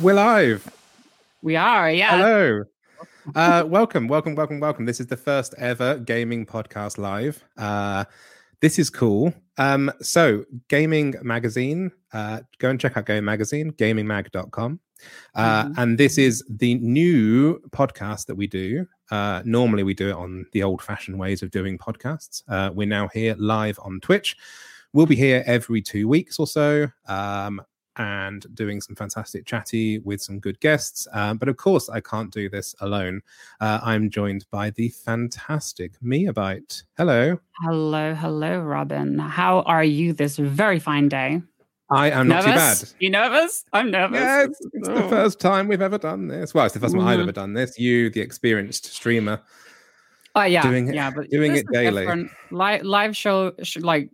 We're live. We are, yeah. Hello. Uh, welcome, welcome, welcome, welcome. This is the first ever Gayming podcast live. Uh, this is cool. Um, so, Gayming Magazine, uh, go and check out Gayming Magazine, gaymingmag.com. Uh, Mhm. And this is the new podcast that we do. Uh, normally, we do it on the old fashioned ways of doing podcasts. Uh, we're now here live on Twitch. We'll be here every two weeks or so. Um, and doing some fantastic chatty with some good guests. Um, but of course, I can't do this alone. Uh, I'm joined by the fantastic Mia Bite. Hello. Hello, hello, Robin. How are you this very fine day? I am not nervous? too bad. You nervous? I'm nervous. Yeah, it's, it's the Oh. first time we've ever done this. Well, it's the first time I've Mhm. ever done this. You, the experienced streamer, Oh yeah, doing it- yeah, but doing it daily. different. Live live show, sh- like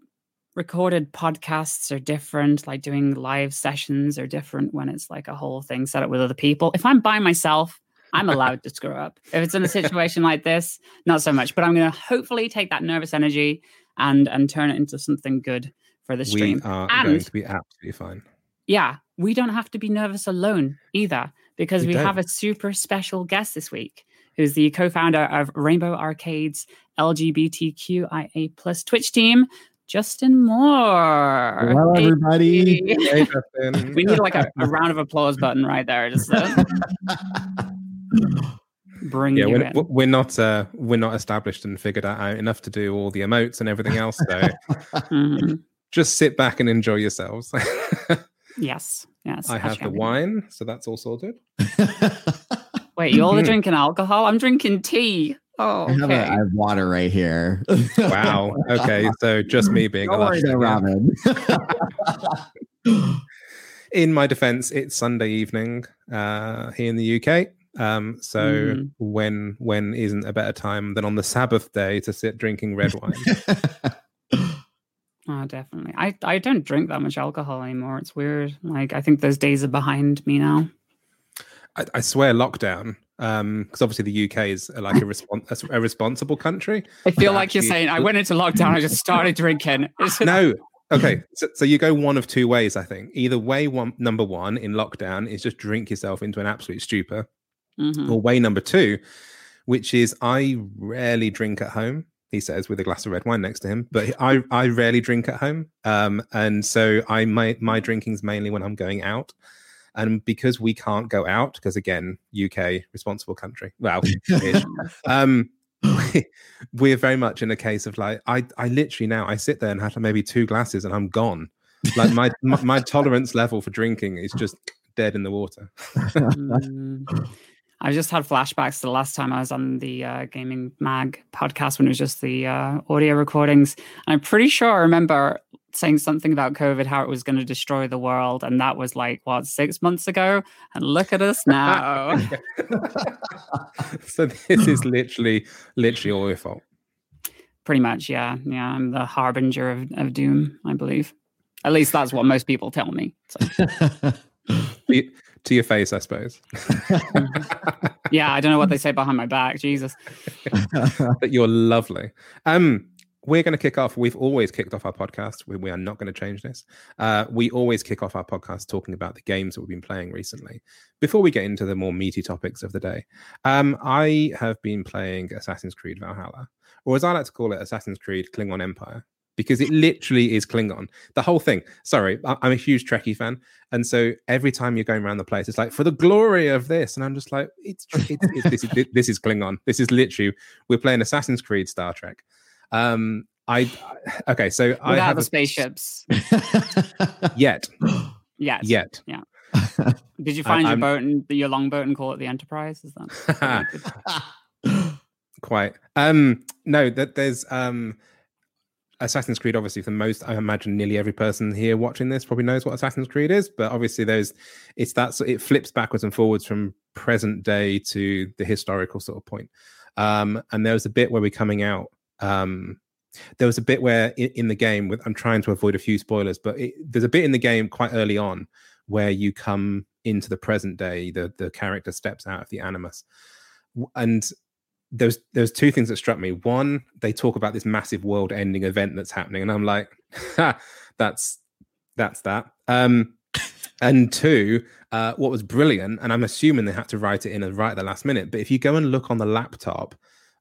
recorded podcasts are different. Like doing live sessions are different when it's like a whole thing set up with other people. If I'm by myself, I'm allowed to screw up. If it's in a situation like this, not so much. But I'm going to hopefully take that nervous energy and and turn it into something good for the stream. we are going And- to be absolutely fine. yeah, we don't have to be nervous alone either because We we, have a super special guest this week who's the co-founder of Rainbow Arcade's LGBTQIA plus Twitch team, Justin Moore. Hello, everybody. Hey, Justin. We need like a, a round of applause button right there. Just to bring yeah, you we're, in. we're not uh, we're not established and figured out enough to do all the emotes and everything else. So Mhm. just sit back and enjoy yourselves. Yes, yes. I have the I'm- wine, so that's all sorted. Wait, you all are Mhm. drinking alcohol? I'm drinking tea. Oh, I, have a, okay. I have water right here. Wow. Okay, so just me being a Don't worry, lush there. Robin. In my defense, it's Sunday evening uh, here in the UK. Um, so Mhm. when when isn't a better time than on the Sabbath day to sit drinking red wine? Oh, definitely. I, I don't drink that much alcohol anymore. It's weird. Like I think those days are behind me now. I, I swear, lockdown. Because obviously the UK is uh, like a, respon- a responsible country. I feel like you're saying I went into lockdown. I just started drinking. No. Okay, so, so you go one of two ways. I think either way, one number one in lockdown is just drink yourself into an absolute stupor, Mhm. or way number two, which is I rarely drink at home. He says with a glass of red wine next to him, but I I rarely drink at home, um, and so I my my drinking's mainly when I'm going out, and because we can't go out because again UK responsible country, well, um, we're very much in a case of like I I literally now I sit there and have maybe two glasses and I'm gone, like my my, my tolerance level for drinking is just dead in the water. Mm. I just had flashbacks to the last time I was on the uh, Gayming Mag podcast when it was just the uh, audio recordings. And I'm pretty sure I remember saying something about COVID, how it was going to destroy the world. And that was like, what, six months ago? And look at us now. so this is literally literally all your fault. pretty much, yeah. Yeah, I'm the harbinger of, of doom, I believe. At least that's what most people tell me. So, to your face, I suppose. yeah, I don't know what they say behind my back. Jesus. but you're lovely. Um, we're going to kick off. We've always kicked off our podcast. We, we are not going to change this. Uh, we always kick off our podcast talking about the games that we've been playing recently. Before we get into the more meaty topics of the day, um, I have been playing Assassin's Creed Valhalla, or as I like to call it, Assassin's Creed Klingon Empire, because it literally is Klingon. The whole thing. Sorry, I- I'm a huge Trekkie fan, and so every time you're going around the place, it's like for the glory of this, and I'm just like, it's, it's, it's this, is, this is Klingon. This is literally we're playing Assassin's Creed Star Trek. Um, I okay, so I have the a, spaceships. yet, Yes. yet. Yeah. Did you find your I'm- boat and your longboat and call it the Enterprise? Is that Quite. Um, no, that there's um Assassin's Creed, obviously, for most, I imagine nearly every person here watching this probably knows what Assassin's Creed is. But obviously, there's it's that so it flips backwards and forwards from present day to the historical sort of point. Um, and there was a bit where we're coming out. Um, there was a bit where in, in the game, with I'm trying to avoid a few spoilers, but it, there's a bit in the game quite early on where you come into the present day. The the character steps out of the animus, and there's there's two things that struck me. One, they talk about this massive world-ending event that's happening, and I'm like, that's that's that. Um, And two, uh, what was brilliant, and I'm assuming they had to write it in right at the last minute, but if you go and look on the laptop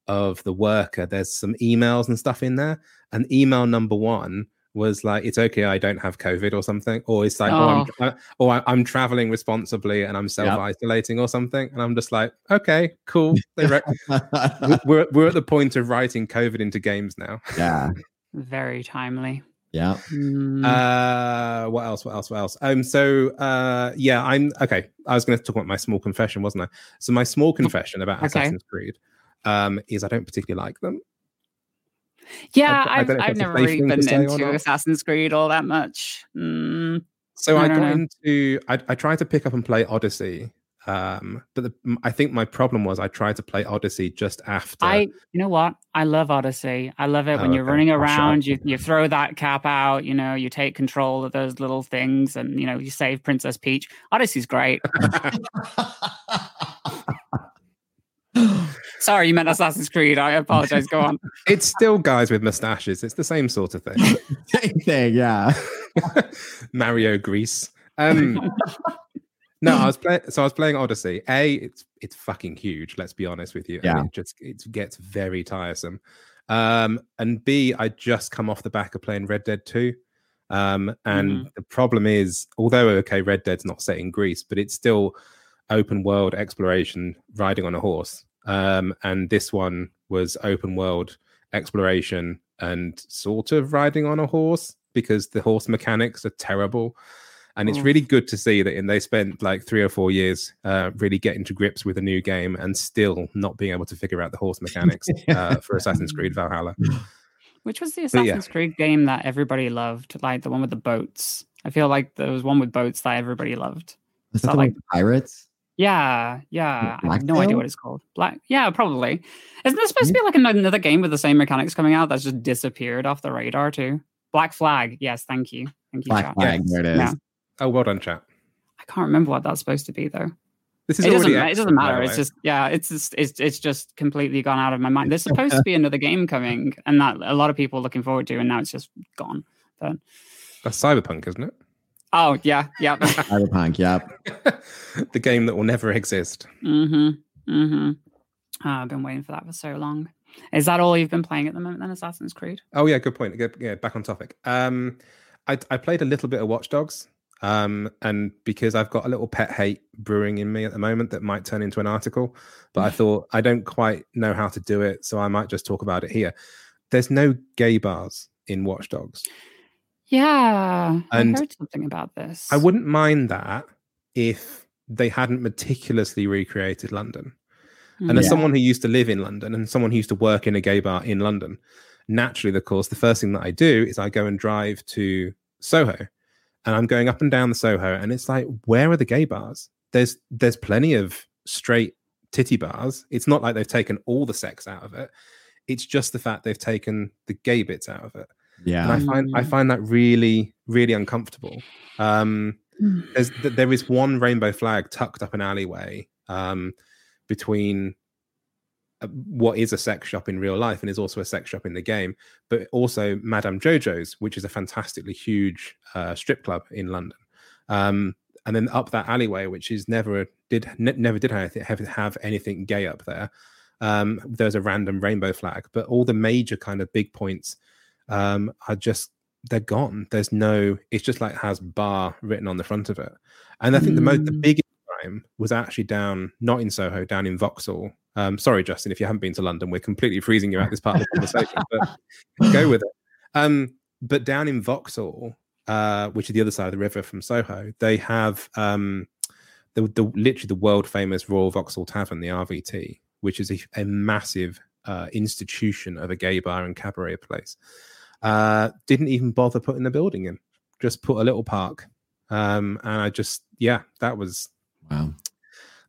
of the worker, there's some emails and stuff in there. And email number one was like, "It's okay, I don't have COVID" or something, or it's like, "Oh, I'm, uh, or I- I'm traveling responsibly and I'm self isolating or something," and I'm just like, "Okay, cool." They re- we- we're we're at the point of writing COVID into games now. yeah. Very timely. Yeah. Mm. Uh, what else? What else? What else? Um, so uh, yeah, I'm okay. I was going to talk about my small confession, wasn't I? So my small confession about Okay. Assassin's Creed um, is I don't particularly like them. yeah, I I've, don't know if I've never really been into. Assassin's Creed all that much. Mm, So I I, got know. into I, I tried to pick up and play Odyssey, um, but the, I think my problem was I tried to play Odyssey just after. I, you know what? I love Odyssey. I love it when Oh, you're okay. running I'll shut up. around. You you throw that cap out. You know, you take control of those little things, and you know, you save Princess Peach. Odyssey's great. Sorry, you meant Assassin's Creed. I apologize. Go on. it's still guys with mustaches. It's the same sort of thing. Same thing. Yeah. Mario Grease. Um, no, I was playing. So I was playing Odyssey. A, it's it's fucking huge. Let's be honest with you. Yeah. And it just it gets very tiresome. Um, and B, I just come off the back of playing Red Dead Two. Um, and the problem is, although okay, Red Dead's not set in Greece, but it's still open world exploration, riding on a horse. Um, and this one was open world exploration and sort of riding on a horse because the horse mechanics are terrible. And it's Oh. really good to see that in they spent like three or four years uh, really getting to grips with a new game and still not being able to figure out the horse mechanics uh, for Assassin's Creed Valhalla. Which was the But yeah. Assassin's Creed game that everybody loved? Like the one with the boats. I feel like there was one with boats that everybody loved. Is that Not the one like- with the pirates? Yeah, yeah. I have no Blacktail? idea what it's called. Black. Yeah, probably. Isn't there supposed to be like another game with the same mechanics coming out that's just disappeared off the radar too? Black Flag. Yes, thank you. Thank you, Black chat. flag. There it is. Yeah. Oh, well done, chat. I can't remember what that's supposed to be though. This is It doesn't. already It doesn't matter. It's just yeah. It's just it's it's just completely gone out of my mind. There's supposed to be another game coming, and that a lot of people are looking forward to, and now it's just gone. But that's Cyberpunk, isn't it? Oh yeah, yeah. Cyberpunk. Yep. the game that will never exist. mm-hmm. Mm-hmm. Ah, I've been waiting for that for so long. Is that all you've been playing at the moment? Then Assassin's Creed. Oh yeah, good point. Yeah, back on topic. Um, I I played a little bit of Watch Dogs. Um, and because I've got a little pet hate brewing in me at the moment that might turn into an article, but I thought I don't quite know how to do it, so I might just talk about it here. There's no gay bars in Watch Dogs. Yeah, And I heard something about this. I wouldn't mind that if they hadn't meticulously recreated London. And as mm. someone who used to live in London and someone who used to work in a gay bar in London, naturally, of course, the first thing that I do is I go and drive to Soho, and I'm going up and down the Soho, and it's like, where are the gay bars? There's there's plenty of straight titty bars. It's not like they've taken all the sex out of it. It's just the fact they've taken the gay bits out of it, and Yeah. I find I Mm. find that really really uncomfortable. Um, Mm. there's there is one rainbow flag tucked up an alleyway um, between uh, what is a sex shop in real life and is also a sex shop in the game, but also Madame Jojo's, which is a fantastically huge uh, strip club in London. Um, and then up that alleyway, which is never did ne- never did have, have have anything gay up there. Um, there's a random rainbow flag, but all the major kind of big points um, are just they're gone. There's no. It's just like has bar written on the front of it. And I think the most the Mm. biggest crime was actually down not in Soho, down in Vauxhall. Um, sorry, Justin, if you haven't been to London, we're completely freezing you out this part of the conversation, but go with it. Um, but down in Vauxhall, uh, which is the other side of the river from Soho, they have um, the, the literally the world famous Royal Vauxhall Tavern, the RVT, which is a, a massive uh, institution of a gay bar and cabaret place. Uh, didn't even bother putting the building in, just put a little park. Um, and I just, yeah, that was Wow.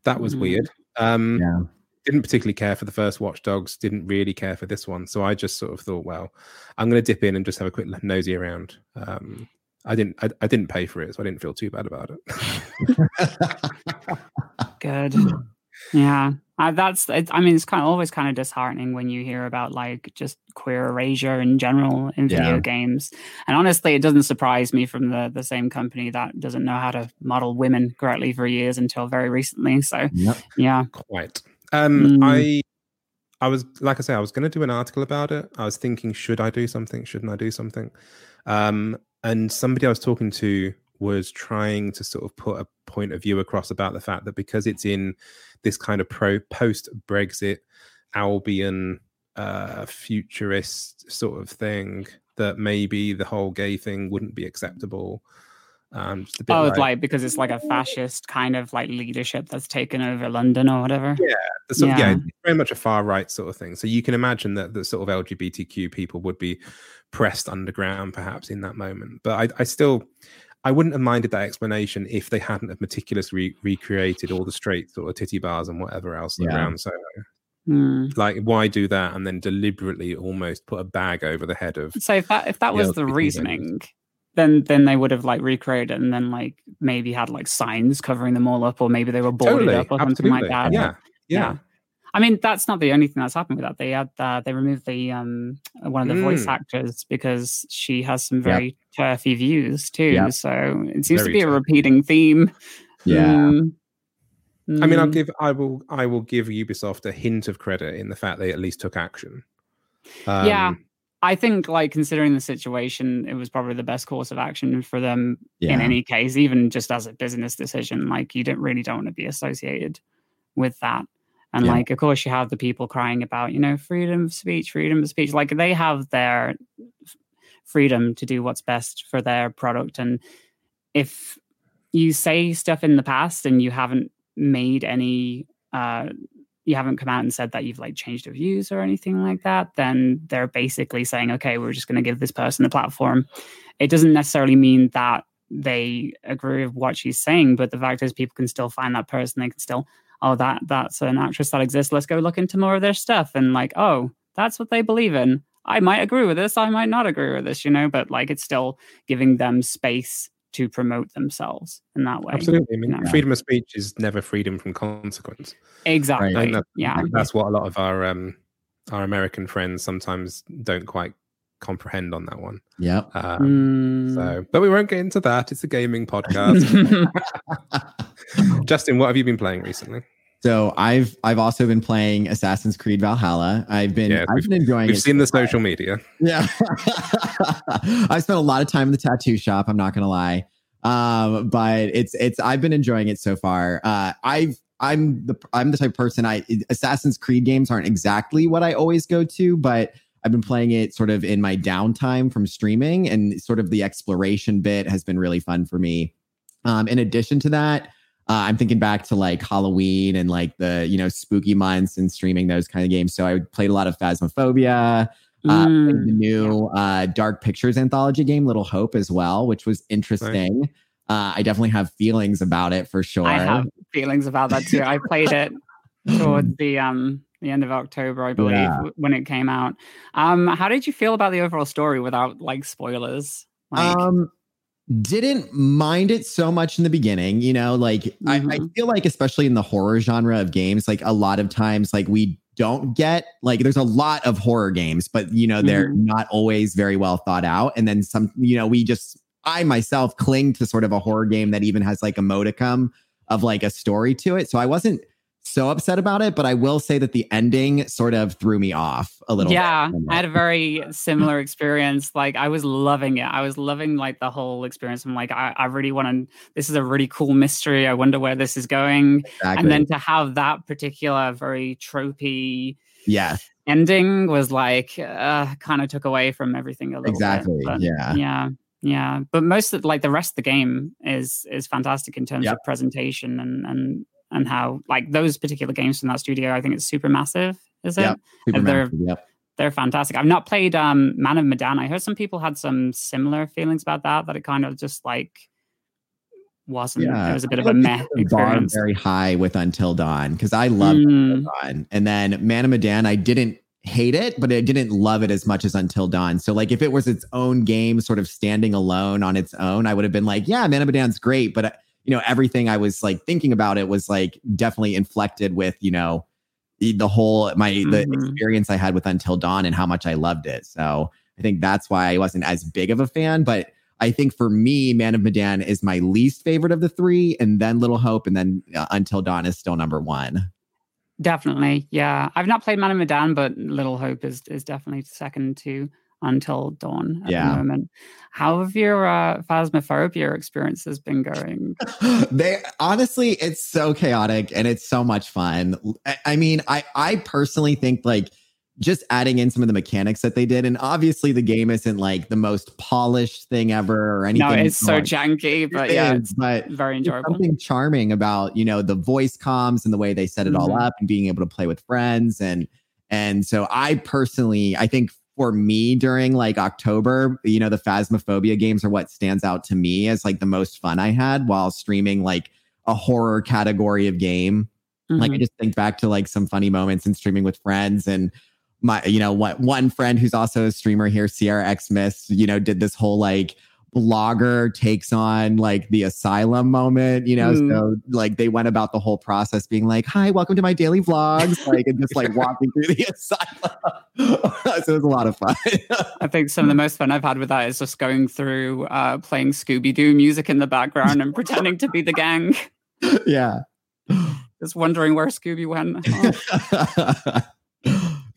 that was Mm. weird. Um, Yeah. Didn't particularly care for the first Watch Dogs. Didn't really care for this one. So I just sort of thought, well, I'm going to dip in and just have a quick nosy around. Um, I didn't. I, I didn't pay for it, so I didn't feel too bad about it. Good. Yeah, uh, that's. It, I mean, it's kind of always kind of disheartening when you hear about like just queer erasure in general in video Yeah. games. And honestly, it doesn't surprise me from the the same company that doesn't know how to model women correctly for years until very recently. So Yep. yeah, Quite. Um, Mm. I, I was like I say, I was going to do an article about it. I was thinking, should I do something? Shouldn't I do something? Um, and somebody I was talking to was trying to sort of put a point of view across about the fact that because it's in this kind of pro post Brexit Albion uh, futurist sort of thing, that maybe the whole gay thing wouldn't be acceptable. Um, just a bit oh, like, like because it's like a fascist kind of like leadership that's taken over London or whatever. the sort of, yeah, Yeah. very much a far right sort of thing. So you can imagine that the sort of LGBTQ people would be pressed underground, perhaps in that moment. But I, I still, I wouldn't have minded that explanation if they hadn't have meticulously recreated all the straight sort of titty bars and whatever else Yeah. around. So, Hmm. like, why do that and then deliberately almost put a bag over the head of? So if that if that Yeah, was the be convinced. reasoning, then then they would have like recreated it and then like maybe had like signs covering them all up, or maybe they were boarded Totally, up or something like absolutely. that. Yeah, yeah. I mean, that's not the only thing that's happened with that. They had uh, they removed the um one of the voice Mm. actors because she has some Yep. very turfy views too. Yep. So it seems Very to be a repeating theme. Yeah. Mm. I mean, I'll Mm. give, I will, I will give Ubisoft a hint of credit in the fact they at least took action. Yeah. Um, I think, like, considering the situation, it was probably the best course of action for them Yeah. in any case, even just as a business decision. Like, you don't really don't want to be associated with that. And Yeah. like, of course, you have the people crying about, you know, freedom of speech, freedom of speech. Like, they have their freedom to do what's best for their product. And if you say stuff in the past and you haven't made any uh you haven't come out and said that you've like changed your views or anything like that, then they're basically saying, okay, we're just going to give this person a platform. It doesn't necessarily mean that they agree with what she's saying, but the fact is, people can still find that person. They can still, oh, that that's an actress that exists. Let's go look into more of their stuff. And like, oh, that's what they believe in. I might agree with this. I might not agree with this, you know, but like it's still giving them space to promote themselves in that way. Absolutely. I mean, Yeah. freedom of speech is never freedom from consequence. Exactly. I think that's, yeah. that's what a lot of our um, our American friends sometimes don't quite comprehend on that one. Yeah. Um, Mm. So, but we won't get into that. It's a gaming podcast. Justin, what have you been playing recently? So I've I've also been playing Assassin's Creed Valhalla. I've been Yeah, I've been enjoying We've it. seen the social media. Yeah. I spent a lot of time in the tattoo shop, I'm not gonna lie. Um, but it's it's I've been enjoying it so far. Uh I've I'm the I'm the type of person I Assassin's Creed games aren't exactly what I always go to, but I've been playing it sort of in my downtime from streaming and sort of the exploration bit has been really fun for me. Um, in addition to that, uh, I'm thinking back to like Halloween and like the you know spooky months and streaming those kind of games. So I played a lot of Phasmophobia, uh, Mm. the new uh, Dark Pictures anthology game, Little Hope, as well, which was interesting. Uh, I definitely have feelings about it for sure. I have feelings about that too. I played it towards the um the end of October, I believe, Yeah. when it came out. Um, how did you feel about the overall story without like spoilers? Like, um didn't mind it so much in the beginning you know like I, I Mhm. feel like especially in the horror genre of games like a lot of times like we don't get like there's a lot of horror games but you know they're not always very well thought out. And then some you know we just i myself cling to sort of a horror game that even has like a modicum of like a story to it. So i wasn't so upset about it but i will say that the ending sort of threw me off a little yeah. I had a very similar experience. Like, I was loving it. I was loving like the whole experience. I'm like, I, I really want to. This is a really cool mystery. I wonder where this is going. exactly. And then to have that particular very tropey yeah ending was like uh, kind of took away from everything a little exactly bit. but yeah yeah yeah but most of like the rest of the game is is fantastic in terms Yep. of presentation and and and how like those particular games from that studio i think it's Supermassive is it. Super they're- they're fantastic. I've not played um man of medan. I heard some people had some similar feelings about that that it kind of just like wasn't Yeah, it was a bit I of a meh like the bar experience. very high with Until Dawn because I love Mm, Dawn, and then Man of Medan I didn't hate it, but I didn't love it as much as Until Dawn. So like if it was its own game, sort of standing alone on its own, I would have been like, yeah, Man of Medan's great, but uh, you know, everything I was like thinking about it was like definitely inflected with, you know, the, the whole my the Mhm. experience I had with Until Dawn and how much I loved it. So I think that's why I wasn't as big of a fan. But I think for me, Man of Medan is my least favorite of the three, and then Little Hope, and then uh, Until Dawn is still number one. Definitely, yeah. I've not played Man of Medan, but Little Hope is is definitely second to Until Dawn at Yeah. the moment. How have your uh, Phasmophobia experiences been going? they honestly, it's so chaotic and it's so much fun. I, I mean, I I personally think like just adding in some of the mechanics that they did, and obviously the game isn't like the most polished thing ever or anything. No, it's so janky, but It yeah, is, it's but very enjoyable. something charming about you know the voice comms and the way they set it all Mhm. up and being able to play with friends and and so i personally i think for me during like october you know the phasmophobia games are what stands out to me as like the most fun i had while streaming like a horror category of game like I Mhm. just think back to like some funny moments in streaming with friends and my, you know, what one friend who's also a streamer here, Sierra X Mist, you know, did this whole like blogger takes on like the asylum moment, you know. Mm. So like they went about the whole process being like, Hi, welcome to my daily vlogs, like and just like walking through the asylum. so it was a lot of fun. I think some of the most fun I've had with that is just going through uh, playing Scooby Doo music in the background and pretending to be the gang, yeah. just wondering where Scooby went. Oh.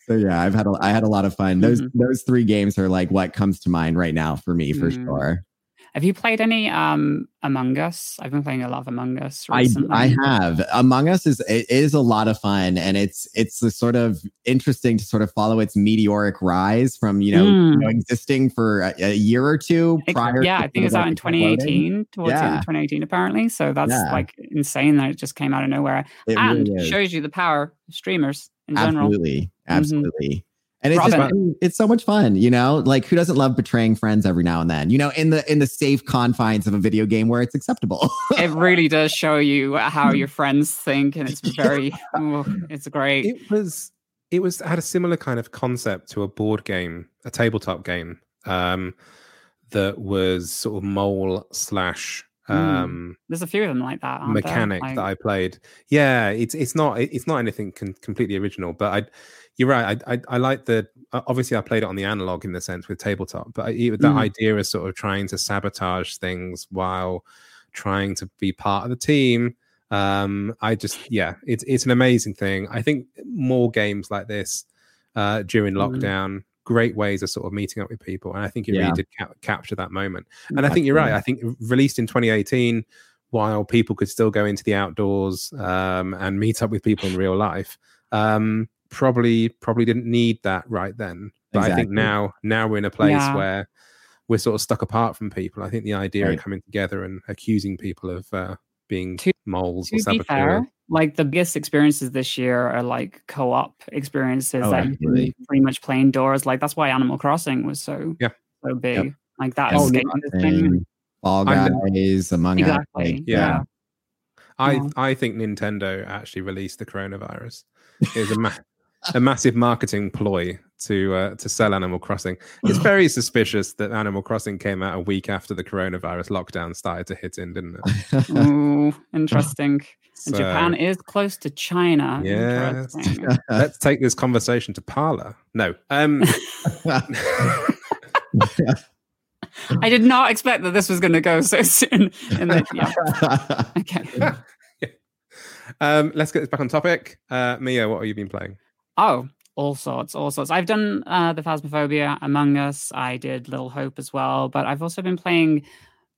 so yeah, I've had a, I had a lot of fun. Those Mhm. those three games are like what comes to mind right now for me for Mm. sure. Have you played any um, Among Us? I've been playing a lot of Among Us recently. I have. Among Us is it is a lot of fun, and it's it's a sort of interesting to sort of follow its meteoric rise from you know, Mm. you know, existing for a, a year or two It- prior. yeah, to I think it was out in like exploding. 2018, towards the end Yeah. of 2018, apparently. So that's Yeah. like insane that it just came out of nowhere It and really shows you the power of streamers in general. Absolutely, Mhm. absolutely. And it's just, it's so much fun, you know. Like, who doesn't love betraying friends every now and then? You know, in the in the safe confines of a video game where it's acceptable. It really does show you how your friends think, and it's very, oh, it's great. It was it was had a similar kind of concept to a board game, a tabletop game, um, that was sort of mole slash Mm. um There's a few of them like that. aren't there? mechanic Like- that I played. Yeah, it's it's not it's not anything con- completely original, but I you're right. I I, I like the obviously I played it on the analog in the sense with tabletop, but I, that Mhm. idea is sort of trying to sabotage things while trying to be part of the team. Um, I just yeah, it's it's an amazing thing. I think more games like this uh, during Mm. lockdown. Great ways of sort of meeting up with people, and I think it Yeah. really did ca- capture that moment. And I think you're right. I think released in 2018, while people could still go into the outdoors um, and meet up with people in real life, um, probably probably didn't need that right then. But I think now now we're in a place Yeah. where we're sort of stuck apart from people. I think the idea Right. of coming together and accusing people of uh, being To- moles to or be fair, like the biggest experiences this year are like co-op experiences Oh, that you absolutely. pretty much play indoors. Like that's why Animal Crossing was so Yeah. so big. Like that Oh, escape thing. And Fall I'm the- Guys, Among Us. Exactly. like, Yeah. I I think Nintendo actually released the coronavirus. It was a ma- a massive marketing ploy to uh, to sell Animal Crossing. It's very suspicious that Animal Crossing came out a week after the coronavirus lockdown started to hit in, didn't it? Ooh, interesting. And So, Japan is close to China. Yes. Interesting. let's take this conversation to Parler. No, um, I did not expect that this was going to go so soon. And then, yeah, okay. um, let's get this back on topic. Uh, Mia, what have you been playing? Oh, all sorts, all sorts. I've done uh, the Phasmophobia, Among Us. I did Little Hope as well, but I've also been playing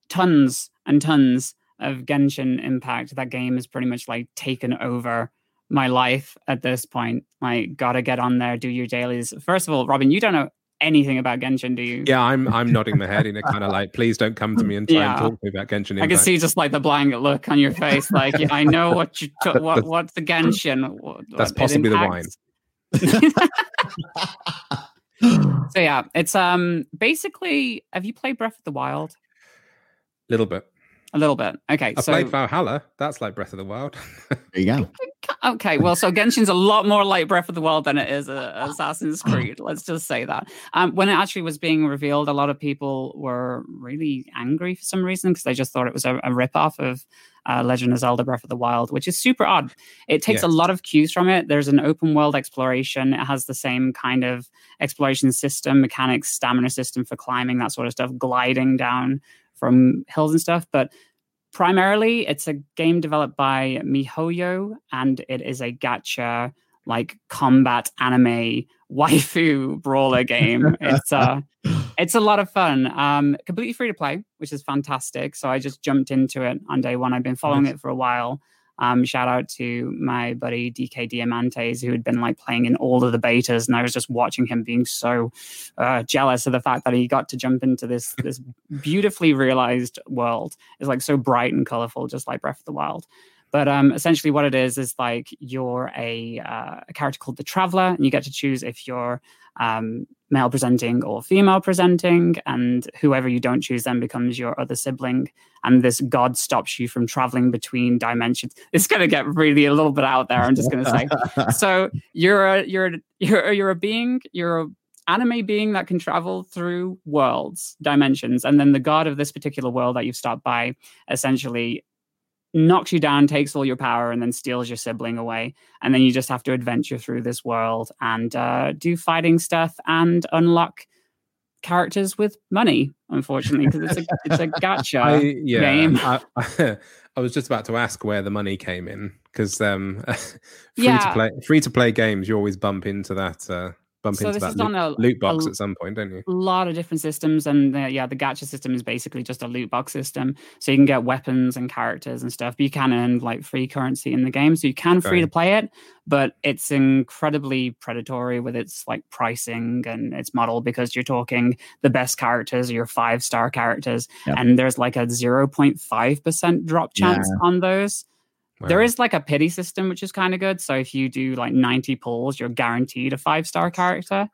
tons and tons of Genshin Impact. That game is pretty much like taken over my life at this point. Like, gotta get on there, do your dailies. First of all, Robin, you don't know anything about Genshin, do you? Yeah, I'm I'm nodding my head in a kind of like, please don't come to me and try Yeah. and talk to me about Genshin I can see just like the blank look on your face. Like I know what you t- what what's the Genshin. What, that's possibly the impacts. So yeah, it's um basically. Have you played Breath of the Wild? A little bit. A little bit. Okay. I so played Valhalla. That's like Breath of the Wild. There you go. Okay, well, so Genshin's a lot more like Breath of the Wild than it is uh, Assassin's Creed. Let's just say that. Um, when it actually was being revealed, a lot of people were really angry for some reason because they just thought it was a, a ripoff of uh, Legend of Zelda Breath of the Wild, which is super odd. It takes a lot of cues from it. There's an open world exploration. It has the same kind of exploration system, mechanics, stamina system for climbing, that sort of stuff, gliding down from hills and stuff. But primarily it's a game developed by mihoyo and it is a gacha like combat anime waifu brawler game. It's uh it's a lot of fun. Um completely free to play which is fantastic. So i just jumped into it on day one. I've been following Nice. it for a while um shout out to my buddy dk diamantes who had been like playing in all of the betas and i was just watching him being so uh jealous of the fact that he got to jump into this this beautifully realized world is like so bright and colorful, just like Breath of the Wild. But um, essentially, what it is is like you're a, uh, a character called the Traveler, and you get to choose if you're um, male presenting or female presenting, and whoever you don't choose then becomes your other sibling. And this god stops you from traveling between dimensions. It's going to get really a little bit out there. I'm just going to say so you're a you're a, you're a, you're a being you're a anime being that can travel through worlds dimensions and then the god of this particular world that you've stopped by essentially knocks you down takes all your power and then steals your sibling away and then you just have to adventure through this world and uh, do fighting stuff and unlock characters with money unfortunately because it's a it's a gacha I, yeah, game. I, I, I was just about to ask where the money came in because um, free Yeah. to play free to play games, you always bump into that uh, bump So into that is loot, on a- loot box a- at some point, don't you? A lot of different systems and the, yeah the gacha system is basically just a loot box system so you can get weapons and characters and stuff but you can earn like free currency in the game so you can free to play it but it's incredibly predatory with its like pricing and its model because you're talking the best characters your five star characters Yep. and there's like a 0.5% drop chance on those there is like a pity system, which is kind of good. So if you do like 90 pulls, you're guaranteed a five star character,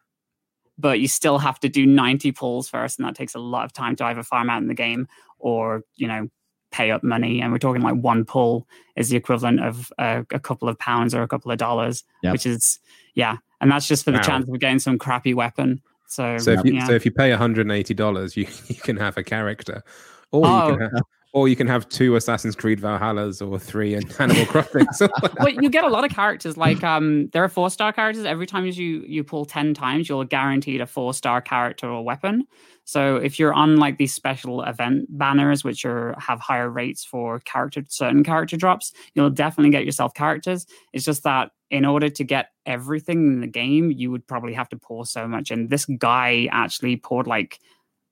but you still have to do 90 pulls first. And that takes a lot of time to either farm out in the game or, you know, pay up money. And we're talking like one pull is the equivalent of uh, a couple of pounds or a couple of dollars, Yep. which is, yeah. And that's just for the Wow. chance of getting some crappy weapon. So, So if you yeah. so if you pay one hundred and eighty dollars, you you can have a character, or Oh. you can have, or you can have two Assassin's Creed Valhallas or three and Animal Crossing. Well, you get a lot of characters. Like um, there are four star characters. Every time you you pull ten times, you're guaranteed a four star character or weapon. So if you're on like these special event banners, which are have higher rates for character certain character drops, you'll definitely get yourself characters. It's just that in order to get everything in the game, you would probably have to pour so much. And this guy actually poured like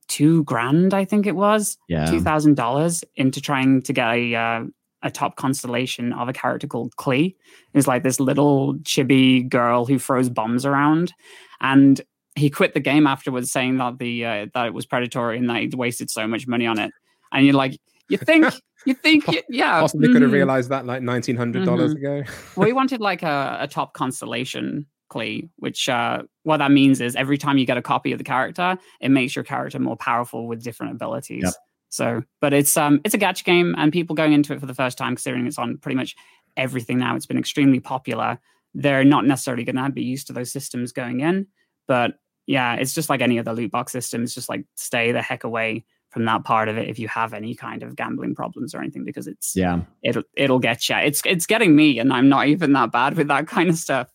two grand, I think it was Yeah. two thousand dollars into trying to get a uh, a top constellation of a character called Klee. Who's like this little chibi girl who throws bombs around, and he quit the game afterwards, saying that the uh, that it was predatory and that he'd wasted so much money on it. And you're like, you think, you think, yeah, possibly could have mhm. realized that like nineteen hundred dollars ago. Well, he wanted like a, a top constellation Klee, which uh, what that means is every time you get a copy of the character, it makes your character more powerful with different abilities. Yep. So, but it's um it's a gacha game, and people going into it for the first time, considering it's on pretty much everything now, it's been extremely popular. They're not necessarily going to be used to those systems going in, but yeah, it's just like any other loot box system. It's just like stay the heck away from that part of it if you have any kind of gambling problems or anything, because it's Yeah. it'll it'll get you. It's it's getting me, and I'm not even that bad with that kind of stuff.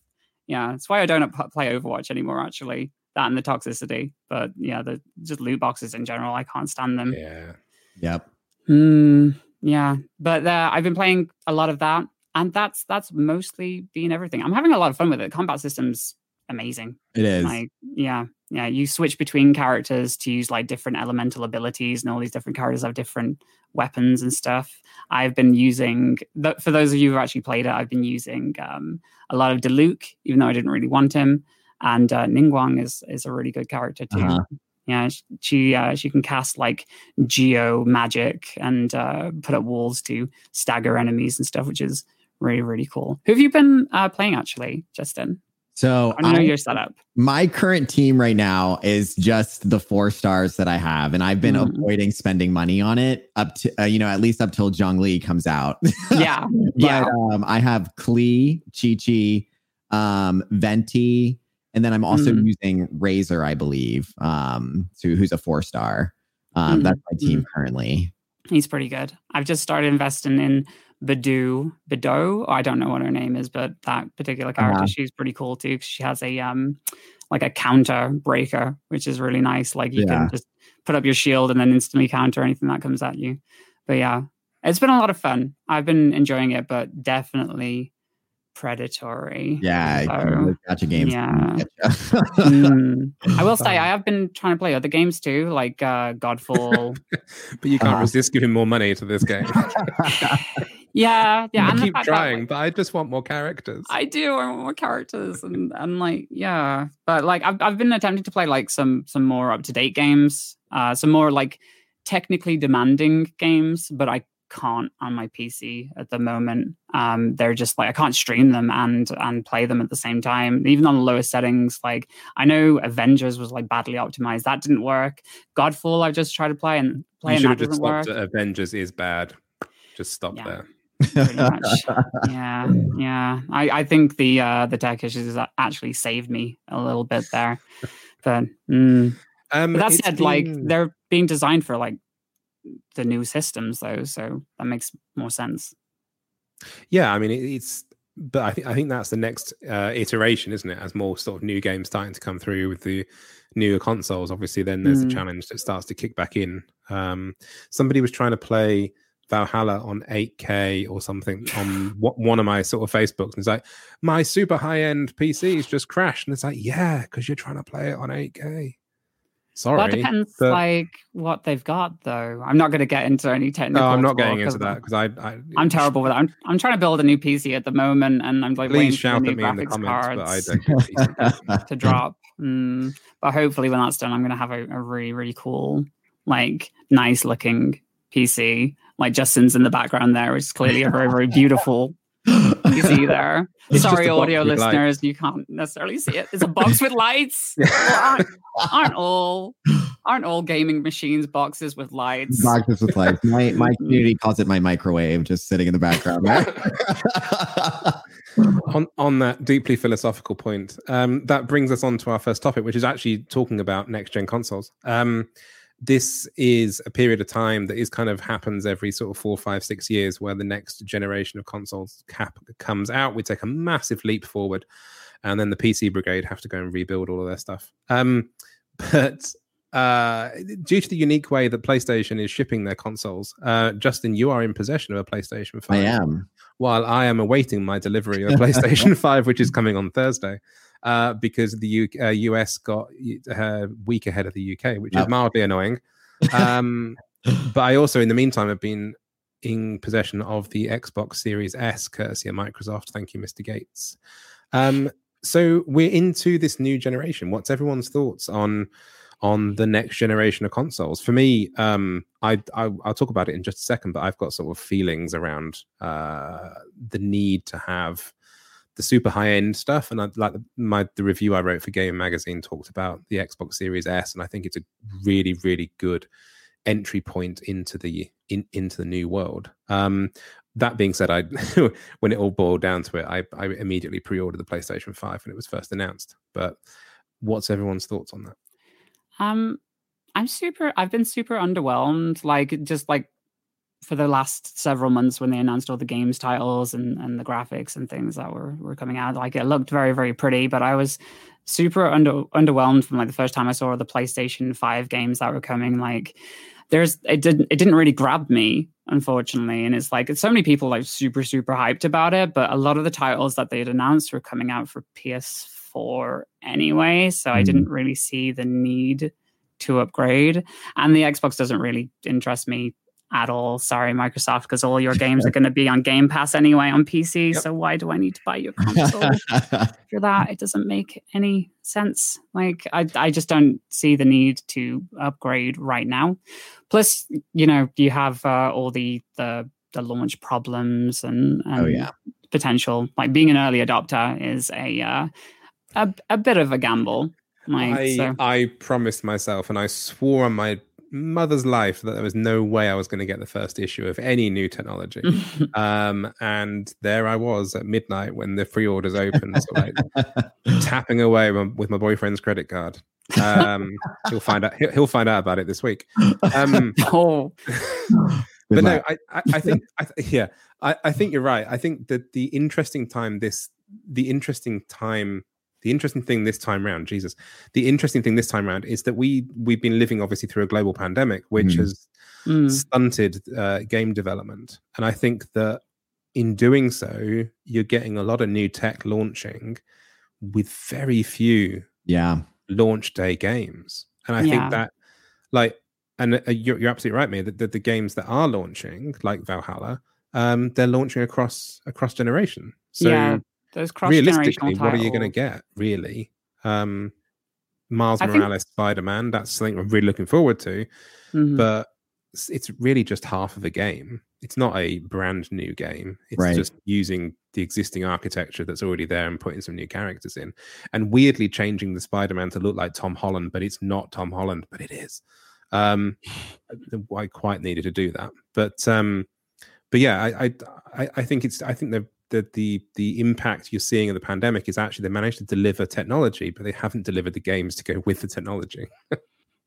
Yeah, that's why I don't play Overwatch anymore. Actually, that and the toxicity. But yeah, the just loot boxes in general, I can't stand them. Yeah, Yep. Hmm, yeah, but uh, I've been playing a lot of that, and that's that's mostly been everything. I'm having a lot of fun with it. Combat systems amazing. It is. Like, yeah, yeah. You switch between characters to use like different elemental abilities, and all these different characters have different weapons and stuff. I've been using, th- for those of you who actually played it, I've been using um, a lot of Diluc, even though I didn't really want him. And uh, Ningguang is is a really good character too. Uh-huh. Yeah, she uh, she can cast like geo magic and uh, put up walls to stagger enemies and stuff, which is really really cool. Who have you been uh, playing actually, Justin? So I know your setup. My current team right now is just the four stars that I have, and I've been mm. avoiding spending money on it up to uh, you know at least up till Zhongli comes out. yeah, but yeah. Um, I have Klee, Qiqi, um, Venti, and then I'm also mm. using Razor, I believe, um, so who's a four star. Um, mm. That's my team currently. He's pretty good. I've just started investing in Badu, Bado. I don't know what her name is, but that particular character, uh-huh. she's pretty cool too. she has a um like a counter breaker, which is really nice. Like you yeah. can just put up your shield and then instantly counter anything that comes at you. But yeah, it's been a lot of fun. I've been enjoying it, but definitely predatory. Yeah, so, gotcha games. Yeah. mm. I will say I have been trying to play other games too, like uh, Godfall. but you can't uh, resist giving more money to this game. Yeah, yeah. I keep trying, that, but I just want more characters. I do. I want more characters, and and like yeah, but like I've I've been attempting to play like some some more up to date games, uh, some more like technically demanding games, but I can't on my PC at the moment. Um, they're just like I can't stream them and and play them at the same time, even on the lowest settings. Like I know Avengers was like badly optimized, that didn't work. Godfall I just tried to play and play you and that just stopped work. Avengers is bad. Just stop yeah. there pretty much. yeah, yeah. I, I think the uh, the tech issues actually saved me a little bit there. But, mm. um, but that said, been... like they're being designed for like the new systems though, so that makes more sense. Yeah, I mean it's but I think I think that's the next uh, iteration, isn't it? As more sort of new games starting to come through with the newer consoles, obviously, then there's mm. a challenge that starts to kick back in. Um, somebody was trying to play Valhalla on 8K or something on one of my sort of Facebooks. And it's like, my super high end PC's just crashed. And it's like, yeah, because you're trying to play it on 8K. Sorry. Well, it depends but... like what they've got though. I'm not going to get into any technical. No, I'm not getting into that because I, I I'm terrible with that. I'm, I'm trying to build a new PC at the moment, and I'm like please shout at me in the comments, to drop. Mm, but hopefully, when that's done, I'm going to have a, a really really cool, like nice looking PC like Justin's in the background there, which is clearly a very, very beautiful you see there. It's Sorry, audio listeners, lights. you can't necessarily see it. It's a box with lights. Well, aren't, aren't, all aren't all gaming machines boxes with lights? Boxes with lights. My my community calls it my microwave, just sitting in the background. on on that deeply philosophical point, um, that brings us on to our first topic, which is actually talking about next gen consoles. Um, this is a period of time that is kind of happens every sort of four, five, six years where the next generation of consoles cap comes out. We take a massive leap forward, and then the PC brigade have to go and rebuild all of their stuff. Um, but uh, due to the unique way that PlayStation is shipping their consoles, uh, Justin, you are in possession of a PlayStation 5. I am. While I am awaiting my delivery of a PlayStation 5, which is coming on Thursday uh, because the U- uh, US got a week ahead of the UK, which is mildly annoying. Um, but I also, in the meantime, have been in possession of the Xbox Series S, courtesy of Microsoft. Thank you, Mr. Gates. Um, so we're into this new generation. What's everyone's thoughts on on the next generation of consoles? For me, um, I, I will talk about it in just a second, but I've got sort of feelings around uh, the need to have the super high end stuff. And I like the, my the review I wrote for Game Magazine talked about the Xbox Series S, and I think it's a really really good entry point into the in, into the new world. Um, that being said, I when it all boiled down to it, I, I immediately pre-ordered the PlayStation Five when it was first announced. But what's everyone's thoughts on that? Um, I'm super. I've been super underwhelmed. Like just like for the last several months when they announced all the games titles and, and the graphics and things that were, were coming out. Like it looked very, very pretty, but I was super under underwhelmed from like the first time I saw the PlayStation 5 games that were coming. Like there's it didn't it didn't really grab me, unfortunately. And it's like it's so many people like super, super hyped about it, but a lot of the titles that they had announced were coming out for PS4 anyway. So mm. I didn't really see the need to upgrade. And the Xbox doesn't really interest me at all. Sorry, Microsoft, because all your games are going to be on Game Pass anyway on PC. Yep. So why do I need to buy your console for that? It doesn't make any sense. Like I, I just don't see the need to upgrade right now. Plus, you know, you have uh, all the the the launch problems and, and oh yeah potential. Like being an early adopter is a uh, a, a bit of a gamble. Like, I so. I promised myself, and I swore on my mother's life that there was no way I was going to get the first issue of any new technology. um, and there I was at midnight when the pre-orders opened, so like tapping away with my boyfriend's credit card. Um, he'll find out. He'll, he'll, find out about it this week. Um, oh, but no, I, I, I think, I, yeah, I, I think you're right. I think that the interesting time this, the interesting time the interesting thing this time around, Jesus, the interesting thing this time around is that we we've been living obviously through a global pandemic, which mm. has mm. stunted uh, game development, and I think that in doing so, you're getting a lot of new tech launching with very few yeah launch day games, and I yeah. think that like and uh, you're, you're absolutely right, me that the, the games that are launching like Valhalla, um, they're launching across across generation. So yeah those cross realistically, what are you going to get? Really, um, Miles I Morales, think... Spider Man. That's something I'm really looking forward to. Mm-hmm. But it's really just half of a game. It's not a brand new game. It's right. just using the existing architecture that's already there and putting some new characters in, and weirdly changing the Spider Man to look like Tom Holland, but it's not Tom Holland, but it is. Um, I quite needed to do that, but um, but yeah, I, I I think it's I think they've the the the impact you're seeing of the pandemic is actually they managed to deliver technology, but they haven't delivered the games to go with the technology.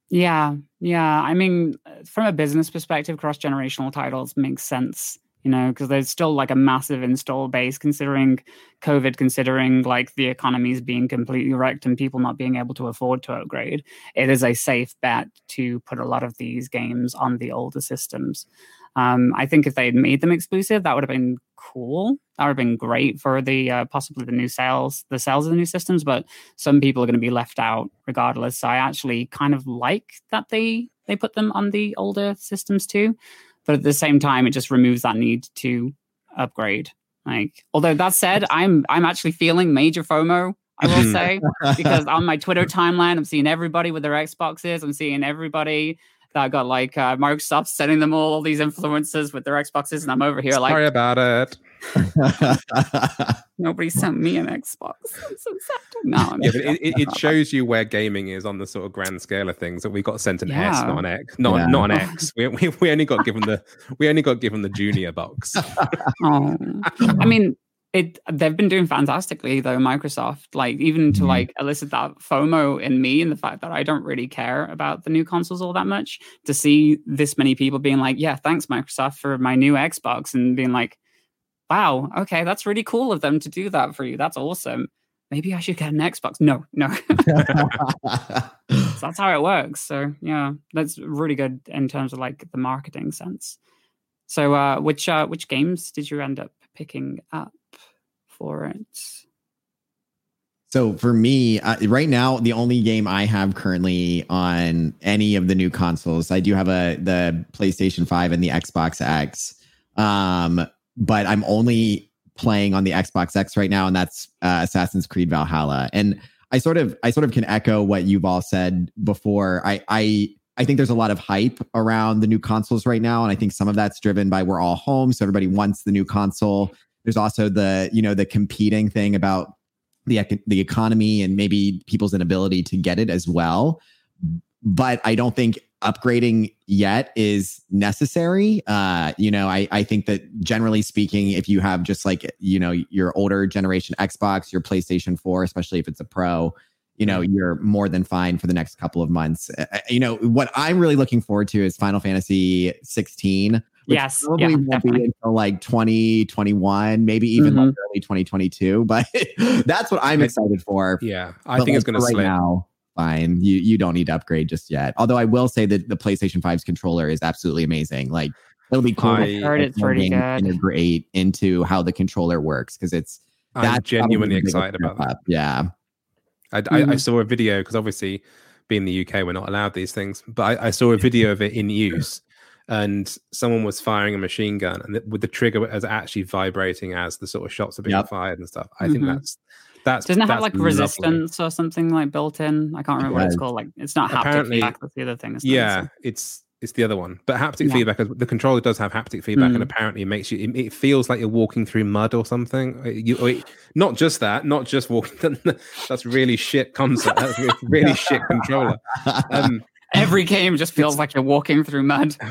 yeah, yeah. I mean, from a business perspective, cross generational titles makes sense. You know, because there's still like a massive install base considering COVID, considering like the economies being completely wrecked and people not being able to afford to upgrade. It is a safe bet to put a lot of these games on the older systems. Um, I think if they had made them exclusive, that would have been cool. That would have been great for the uh, possibly the new sales, the sales of the new systems. But some people are going to be left out regardless. So I actually kind of like that they they put them on the older systems too. But at the same time, it just removes that need to upgrade. Like, although that said, I'm I'm actually feeling major FOMO I will say, because on my Twitter timeline, I'm seeing everybody with their Xboxes. I'm seeing everybody that got like uh, Microsoft sending them all, all these influencers with their Xboxes, and I'm over here Sorry like, sorry about it. Nobody sent me an Xbox. I'm so sad. No, I'm yeah, but it, it, shows you where gaming is on the sort of grand scale of things. That we got sent an yeah. S, not an X, not yeah. not an X. We, we, we only got given the we only got given the junior box. oh, I mean, it they've been doing fantastically though microsoft like even to mm-hmm. like elicit that fomo in me and the fact that i don't really care about the new consoles all that much to see this many people being like yeah thanks microsoft for my new xbox and being like wow okay that's really cool of them to do that for you. That's awesome. Maybe i should get an xbox. No no. So that's how it works. So yeah that's really good in terms of like the marketing sense. So uh which uh which games did you end up picking up it? So for me, uh, right now, the only game I have currently on any of the new consoles, I do have a the PlayStation Five and the Xbox X, um, but I'm only playing on the Xbox X right now, and that's uh, Assassin's Creed Valhalla. And I sort of, I sort of can echo what you've all said before. I, I, I think there's a lot of hype around the new consoles right now, and I think some of that's driven by we're all home, so everybody wants the new console. There's also the, you know, the competing thing about the the economy and maybe people's inability to get it as well. But I don't think upgrading yet is necessary. Uh, you know, I, I think that generally speaking, if you have just like, you know, your older generation Xbox, your PlayStation 4, especially if it's a pro, you know, you're more than fine for the next couple of months. Uh, you know, what I'm really looking forward to is Final Fantasy 16 yes, probably yeah, won't definitely. be until like 2021, maybe even mm-hmm. like early 2022. But that's what I'm excited for. Yeah, I but think like it's going to right now. Fine, you you don't need to upgrade just yet. Although I will say that the PlayStation 5's controller is absolutely amazing. Like it'll be cool. I heard it's pretty good. Integrate into how the controller works because it's. I'm genuinely excited about that. Yeah, I, mm-hmm. I, I saw a video because obviously being the UK, we're not allowed these things. But I, I, saw a video of it in use, and someone was firing a machine gun and with the trigger as actually vibrating as the sort of shots are being yep. fired and stuff. I mm-hmm. think that's that's doesn't it have like lovely. resistance or something like built in? I can't remember what it's called. Like it's not haptic Apparently, feedback. That's the other thing. Yeah, it? it's It's the other one. But haptic Yeah. feedback, the controller does have haptic feedback, and Mm. apparently it makes you. It, it feels like you're walking through mud or something. Uh, You, or it- not just that, not just walking. that's really shit concept. That's a really shit controller. Um, Every game just feels like you're walking through mud.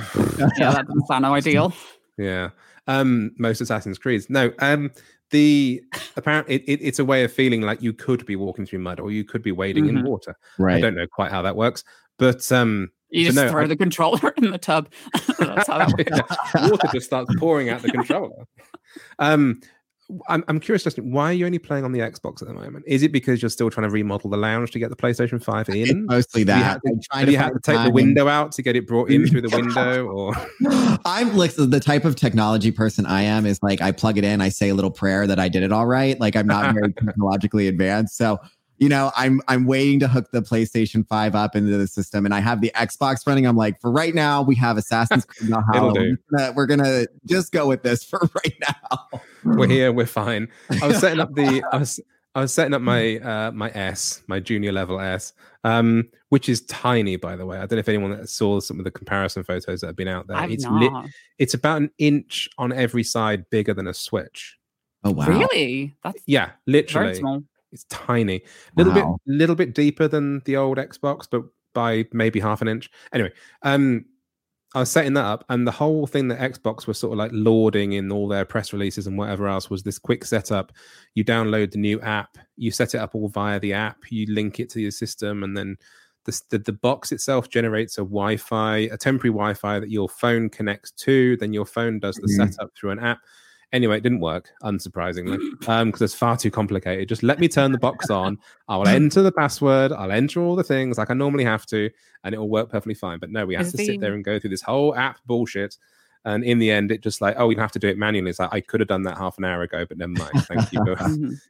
Yeah, that doesn't sound ideal. Yeah. Um, most Assassin's Creeds. No. Um, the apparently it, it, it's a way of feeling like you could be walking through mud or you could be wading in Mhm. water. right. I don't know quite how that works, but um, You So just no, throw I- the controller in the tub. That's how that works. water just starts pouring out the controller. Um, I'm, I'm curious, Justin, why are you only playing on the Xbox at the moment? Is it because you're still trying to remodel the lounge to get the PlayStation 5 It's in? mostly you that. had to- I'm trying Have you had to take the window out to get it brought in through the window? Or I'm like the type of technology person I am is like I plug it in, I say a little prayer that I did it all right. Like I'm not very technologically advanced. So, you know, I'm I'm waiting to hook the PlayStation 5 up into the system and I have the Xbox running. I'm like, for right now, we have Assassin's Creed Valhalla. do. We're gonna, we're gonna just go with this for right now. we're here, we're fine. I was setting up the I was I was setting up my uh my S, my junior level S, um, which is tiny by the way. I don't know if anyone saw some of the comparison photos that have been out there. I've it's not. lit it's about an inch on every side bigger than a Switch. Oh wow. Really? That's Yeah, very literally. It's tiny. Little Wow. bit little bit deeper than the old Xbox, but by maybe half an inch. Anyway, um I was setting that up, and the whole thing that Xbox was sort of like lauding in all their press releases and whatever else was this quick setup. You download the new app, you set it up all via the app, you link it to your system, and then the, the, the box itself generates a Wi-Fi, a temporary Wi-Fi that your phone connects to. Then your phone does the Mhm. setup through an app. Anyway, it didn't work, unsurprisingly, um, because it's far too complicated. Just let me turn the box on. I'll enter the password. I'll enter all the things like I normally have to, and it will work perfectly fine. But no, we have to the- sit there and go through this whole app bullshit. And in the end, it just like, oh, we'd have to do it manually. It's like I could have done that half an hour ago, but never mind. Thank you, for,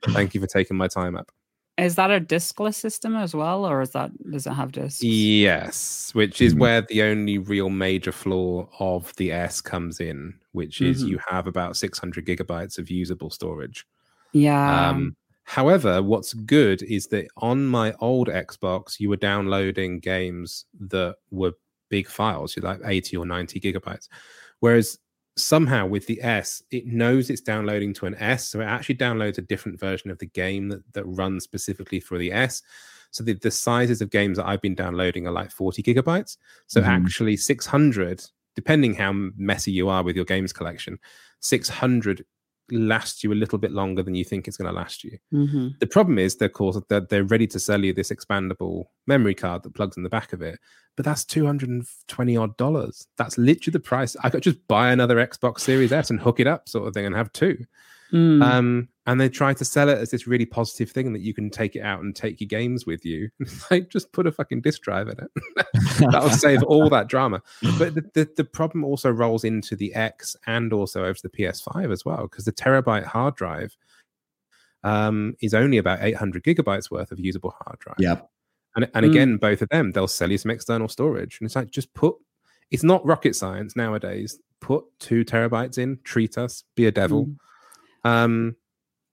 thank you for taking my time up. Is that a diskless system as well, or is that does it have discs? Yes, which is Mhm. where the only real major flaw of the S comes in, which is Mhm. you have about 600 gigabytes of usable storage. Yeah. Um, however, what's good is that on my old Xbox, you were downloading games that were big files, you're like 80 or 90 gigabytes. Whereas somehow with the S, it knows it's downloading to an S. So it actually downloads a different version of the game that, that runs specifically for the S. So the, the sizes of games that I've been downloading are like 40 gigabytes. So Mhm. actually 600, depending how messy you are with your games collection, 600 lasts you a little bit longer than you think it's going to last you. Mhm. The problem is, of course, that they're ready to sell you this expandable memory card that plugs in the back of it, but that's two hundred and twenty odd dollars. That's literally the price. I could just buy another Xbox Series S and hook it up, sort of thing, and have two. Mm. Um, and they try to sell it as this really positive thing that you can take it out and take your games with you. Like just put a fucking disk drive in it. that would save all that drama. But the, the, the problem also rolls into the X and also over to the PS5 as well, because the terabyte hard drive um, is only about 800 gigabytes worth of usable hard drive. Yep. And, and Mm. again, both of them, they'll sell you some external storage. And it's like, just put, it's not rocket science nowadays. Put two terabytes in, treat us, be a devil. Mm. Um,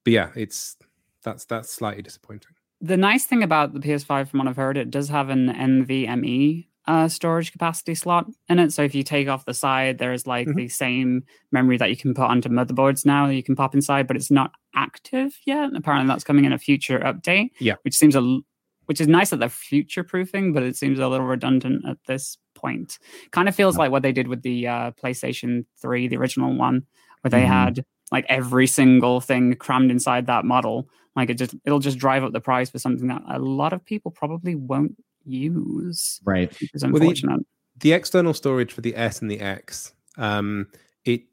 but yeah, it's, that's, that's slightly disappointing. the nice thing about the PS5, from what I've heard, it does have an NVMe uh, storage capacity slot in it. So if you take off the side, there's like Mhm. the same memory that you can put onto motherboards now that you can pop inside, but it's not active yet. Apparently, that's coming in a future update. Yeah. which seems a which is nice that they're future proofing, but it seems a little redundant at this point. Kind of feels like what they did with the uh, PlayStation 3, the original one, where they Mhm. had like every single thing crammed inside that model. Like it just it'll just drive up the price for something that a lot of people probably won't use, Right. which is Well, the- the external storage for the S and the X, um, it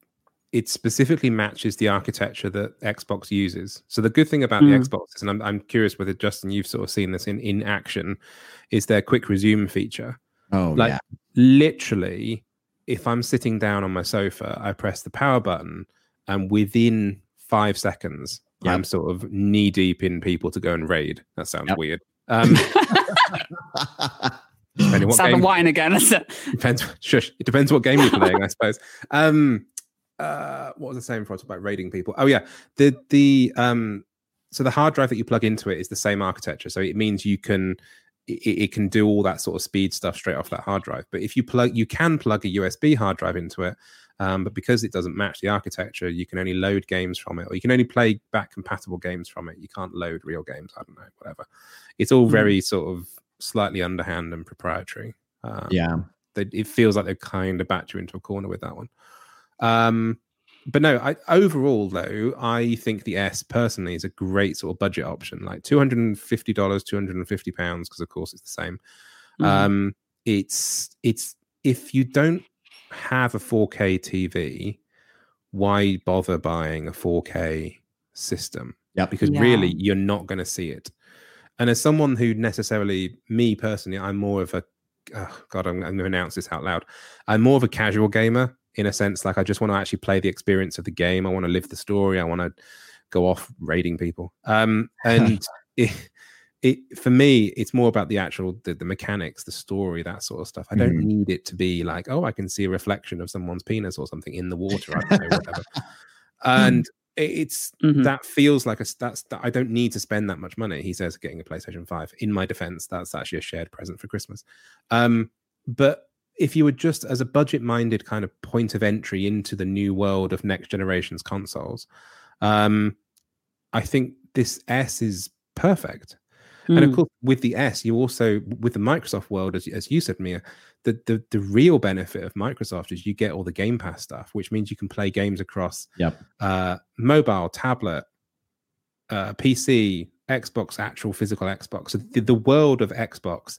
it specifically matches the architecture that Xbox uses. So the good thing about the Mm. Xbox is, and I'm, I'm curious whether Justin, you've sort of seen this in in action, is their quick resume feature. Oh Like yeah. literally, if I'm sitting down on my sofa, I press the power button, and within five seconds, Yep. I'm sort of knee deep in people to go and raid. That sounds Yep. weird. Um, depending what Sound game- wine again, it? depends. Shush. It depends what game you're playing, I suppose. Um, uh, what was I saying before I talked about raiding people? Oh yeah, the the um, so the hard drive that you plug into it is the same architecture. So it means you can it, it, can do all that sort of speed stuff straight off that hard drive. But if you plug, you can plug a USB hard drive into it. Um, but because it doesn't match the architecture, you can only load games from it, or you can only play back compatible games from it. You can't load real games. I don't know, whatever. It's all hmm. very mm. sort of slightly underhand and proprietary. Um, yeah, they, it feels like they've kind of backed you into a corner with that one. Um, but no, I, overall though, I think the S personally is a great sort of budget option, like two hundred and fifty dollars, two hundred and fifty pounds, because of course it's the same. Mm-hmm. Um, it's it's if you don't have a 4K TV, why bother buying a 4K system? Yeah, because yeah. really you're not going to see it. And as someone who necessarily, me personally, I'm more of a oh God, I'm, I'm going to announce this out loud. I'm more of a casual gamer in a sense. Like I just want to actually play the experience of the game. I want to live the story. I want to go off raiding people. Um, and it, it, for me, it's more about the actual the, the, mechanics, the story, that sort of stuff. I don't mm. need it to be like, oh, I can see a reflection of someone's penis or something in the water. I don't know, whatever. and it's mm-hmm. that feels like a that's that I don't need to spend that much money. He says getting a PlayStation Five. In my defense, that's actually a shared present for Christmas. Um, but if you were just as a budget minded kind of point of entry into the new world of next generation's consoles, um, I think this S is perfect. Mm. And of hmm. course, with the S, you also with the Microsoft world, as, as you said, Mia, the, the the real benefit of Microsoft is you get all the Game Pass stuff, which means you can play games across yep. uh, mobile, tablet, uh, PC, Xbox, actual physical Xbox. So the, the world of Xbox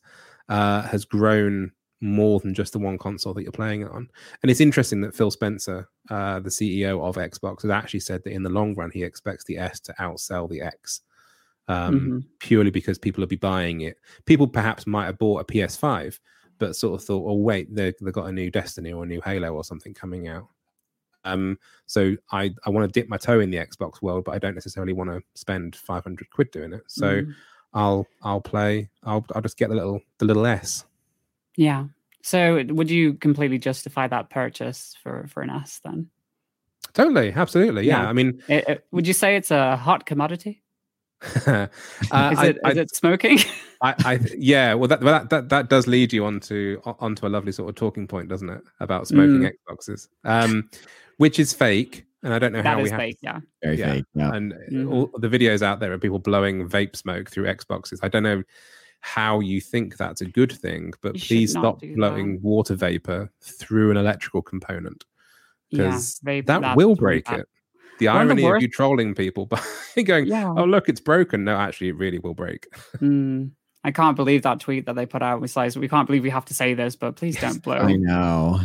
uh, has grown more than just the one console that you're playing it on. And it's interesting that Phil Spencer, uh, the CEO of Xbox, has actually said that in the long run he expects the S to outsell the X. Um, mm-hmm. Purely because people will be buying it. People perhaps might have bought a PS5, but sort of thought, "Oh, wait, they have got a new Destiny or a new Halo or something coming out." Um, so I I want to dip my toe in the Xbox world, but I don't necessarily want to spend 500 quid doing it. So mm. I'll I'll play. I'll I'll just get the little the little S. Yeah. So would you completely justify that purchase for for an S then? Totally, absolutely. Yeah. yeah. I mean, it, it, would you say it's a hot commodity? Uh, is, it, I, is it smoking? I, I, yeah. Well, that, that that that does lead you onto onto a lovely sort of talking point, doesn't it, about smoking mm. Xboxes, um, which is fake. And I don't know that how we have. Fake, yeah. Very yeah. fake. Yeah. And mm. all the videos out there of people blowing vape smoke through Xboxes. I don't know how you think that's a good thing, but you please stop blowing that. water vapor through an electrical component because yeah, that will break it. The One irony the of you trolling people by going, yeah. "Oh, look, it's broken." No, actually, it really will break. mm. I can't believe that tweet that they put out was like, "We can't believe we have to say this, but please don't blow." I know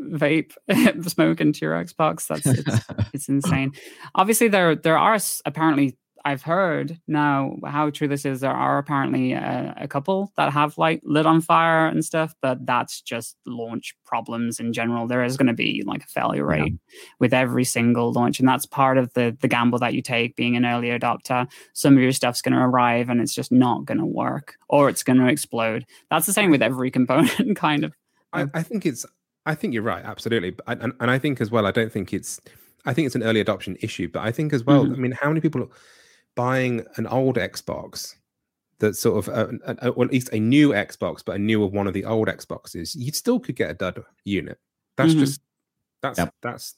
vape smoke into your Xbox. That's it's, it's insane. Obviously, there there are apparently I've heard now how true this is. There are apparently a, a, couple that have like lit on fire and stuff, but that's just launch problems in general. There is going to be like a failure rate yeah. with every single launch, and that's part of the the gamble that you take being an early adopter. Some of your stuff's going to arrive and it's just not going to work, or it's going to explode. That's the same with every component, kind of. I, I think it's. I think you're right, absolutely, and, and I think as well. I don't think it's. I think it's an early adoption issue, but I think as well. Mm-hmm. I mean, how many people? Buying an old Xbox that sort of, a, a, or at least a new Xbox, but a newer one of the old Xboxes, you still could get a dud unit. That's mm-hmm. just that's yep. that's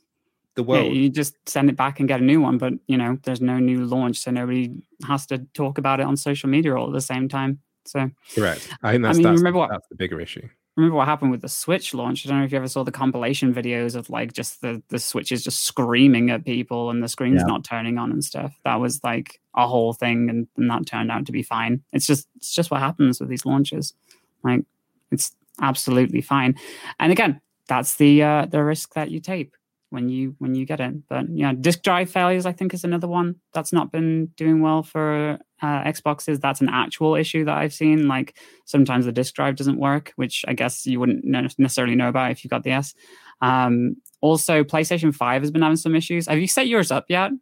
the world. Yeah, you just send it back and get a new one, but you know, there's no new launch, so nobody has to talk about it on social media all at the same time. So correct. I think that's, I mean, that's, remember what, that's the bigger issue remember what happened with the Switch launch. I don't know if you ever saw the compilation videos of like just the the switches just screaming at people and the screen's yeah. not turning on and stuff. That was like a whole thing, and, and that turned out to be fine. It's just it's just what happens with these launches. Like it's absolutely fine. And again, that's the uh, the risk that you take when you when you get it. But yeah, disk drive failures I think is another one that's not been doing well for uh, Xboxes. That's an actual issue that I've seen. Like sometimes the disk drive doesn't work, which I guess you wouldn't necessarily know about if you got the S. Um, also, PlayStation Five has been having some issues. Have you set yours up yet?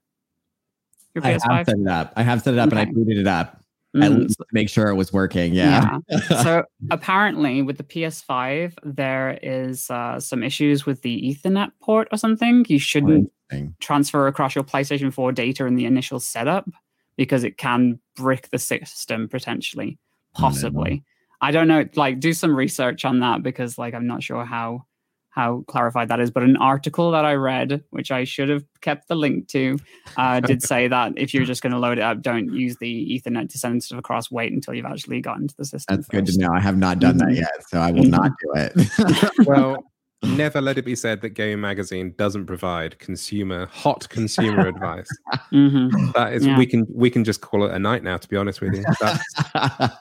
Your PS5? I have set it up. I have set it up, okay. and I booted it up. Mm. At least make sure it was working. Yeah. yeah. so apparently, with the PS5, there is uh, some issues with the Ethernet port or something. You shouldn't transfer across your PlayStation 4 data in the initial setup because it can brick the system potentially, possibly. I don't know. Like, do some research on that because, like, I'm not sure how how clarified that is. But an article that I read, which I should have kept the link to, uh, did say that if you're just going to load it up, don't use the Ethernet to send stuff across. Wait until you've actually gotten to the system. That's first. good to know. I have not done that mm-hmm. yet, so I will not do it. well, never let it be said that Gayming Magazine doesn't provide consumer hot consumer advice. Mm-hmm. That is, yeah. we can we can just call it a night now. To be honest with you, that's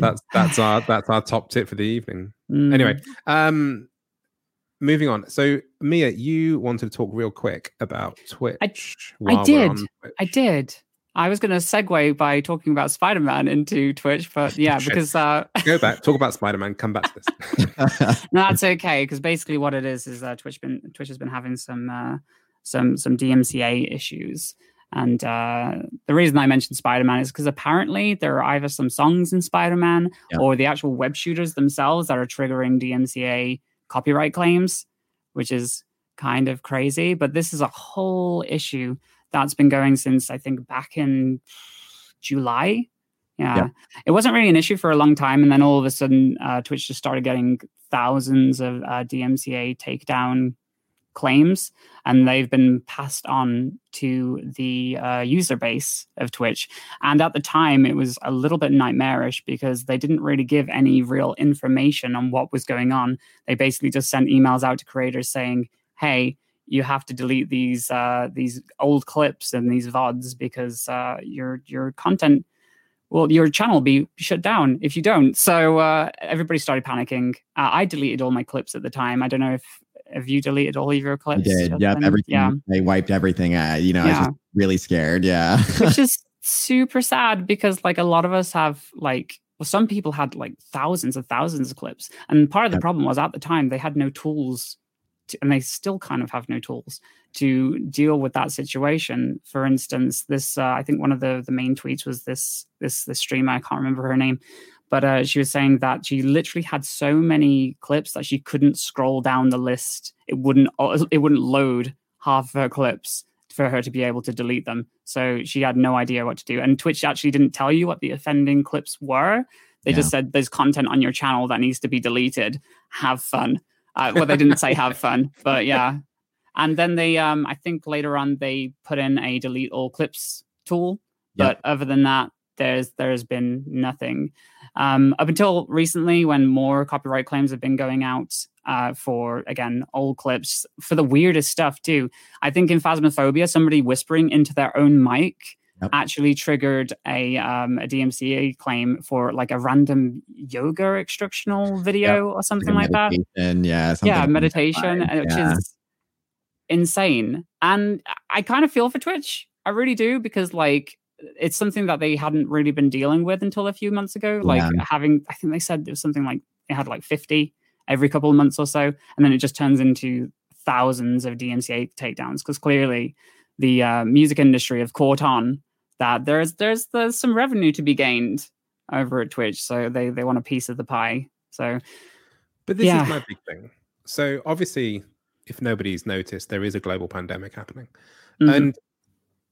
that's, that's our that's our top tip for the evening. Mm. Anyway, um, moving on. So, Mia, you wanted to talk real quick about Twitch. I, I did. Twitch. I did. I was going to segue by talking about Spider Man into Twitch, but yeah, because uh, go back, talk about Spider Man, come back to this. no, that's okay because basically what it is is uh, Twitch been Twitch has been having some uh, some some DMCA issues, and uh, the reason I mentioned Spider Man is because apparently there are either some songs in Spider Man yeah. or the actual web shooters themselves that are triggering DMCA copyright claims, which is kind of crazy. But this is a whole issue that's been going since I think back in July. Yeah. yeah. It wasn't really an issue for a long time. And then all of a sudden, uh, Twitch just started getting thousands of uh, DMCA takedown claims, and they've been passed on to the uh, user base of Twitch. And at the time, it was a little bit nightmarish because they didn't really give any real information on what was going on. They basically just sent emails out to creators saying, "Hey." You have to delete these uh, these old clips and these vods because uh, your your content well, your channel will be shut down if you don't. So uh, everybody started panicking. Uh, I deleted all my clips at the time. I don't know if have you deleted all of your clips? I did. Yep. Everything. Yeah. They wiped everything. Uh, you know, yeah. I was really scared. Yeah. Which is super sad because like a lot of us have like well, some people had like thousands and thousands of clips. And part of the problem was at the time they had no tools to, and they still kind of have no tools to deal with that situation. For instance, this uh, I think one of the the main tweets was this this this streamer I can't remember her name, but uh, she was saying that she literally had so many clips that she couldn't scroll down the list. It wouldn't uh, it wouldn't load half of her clips for her to be able to delete them. So she had no idea what to do. And Twitch actually didn't tell you what the offending clips were. They yeah. just said there's content on your channel that needs to be deleted. Have fun. Uh, well, they didn't say have fun, but yeah. And then they, um, I think later on they put in a delete all clips tool. But other than that, there's there's been nothing um, up until recently when more copyright claims have been going out uh, for again old clips for the weirdest stuff too. I think in Phasmophobia, somebody whispering into their own mic Yep. actually triggered a um, a DMCA claim for like a random yoga instructional video yep. or something like, like that. Yeah, yeah, meditation, yeah. which is insane. And I kind of feel for Twitch. I really do because like it's something that they hadn't really been dealing with until a few months ago. Like yeah. having, I think they said it was something like it had like 50 every couple of months or so. And then it just turns into thousands of DMCA takedowns because clearly the uh, music industry have caught on that there's, there's, there's some revenue to be gained over at Twitch. So they, they want a piece of the pie. So, but this yeah. is my big thing. So obviously, if nobody's noticed, there is a global pandemic happening. Mm-hmm. And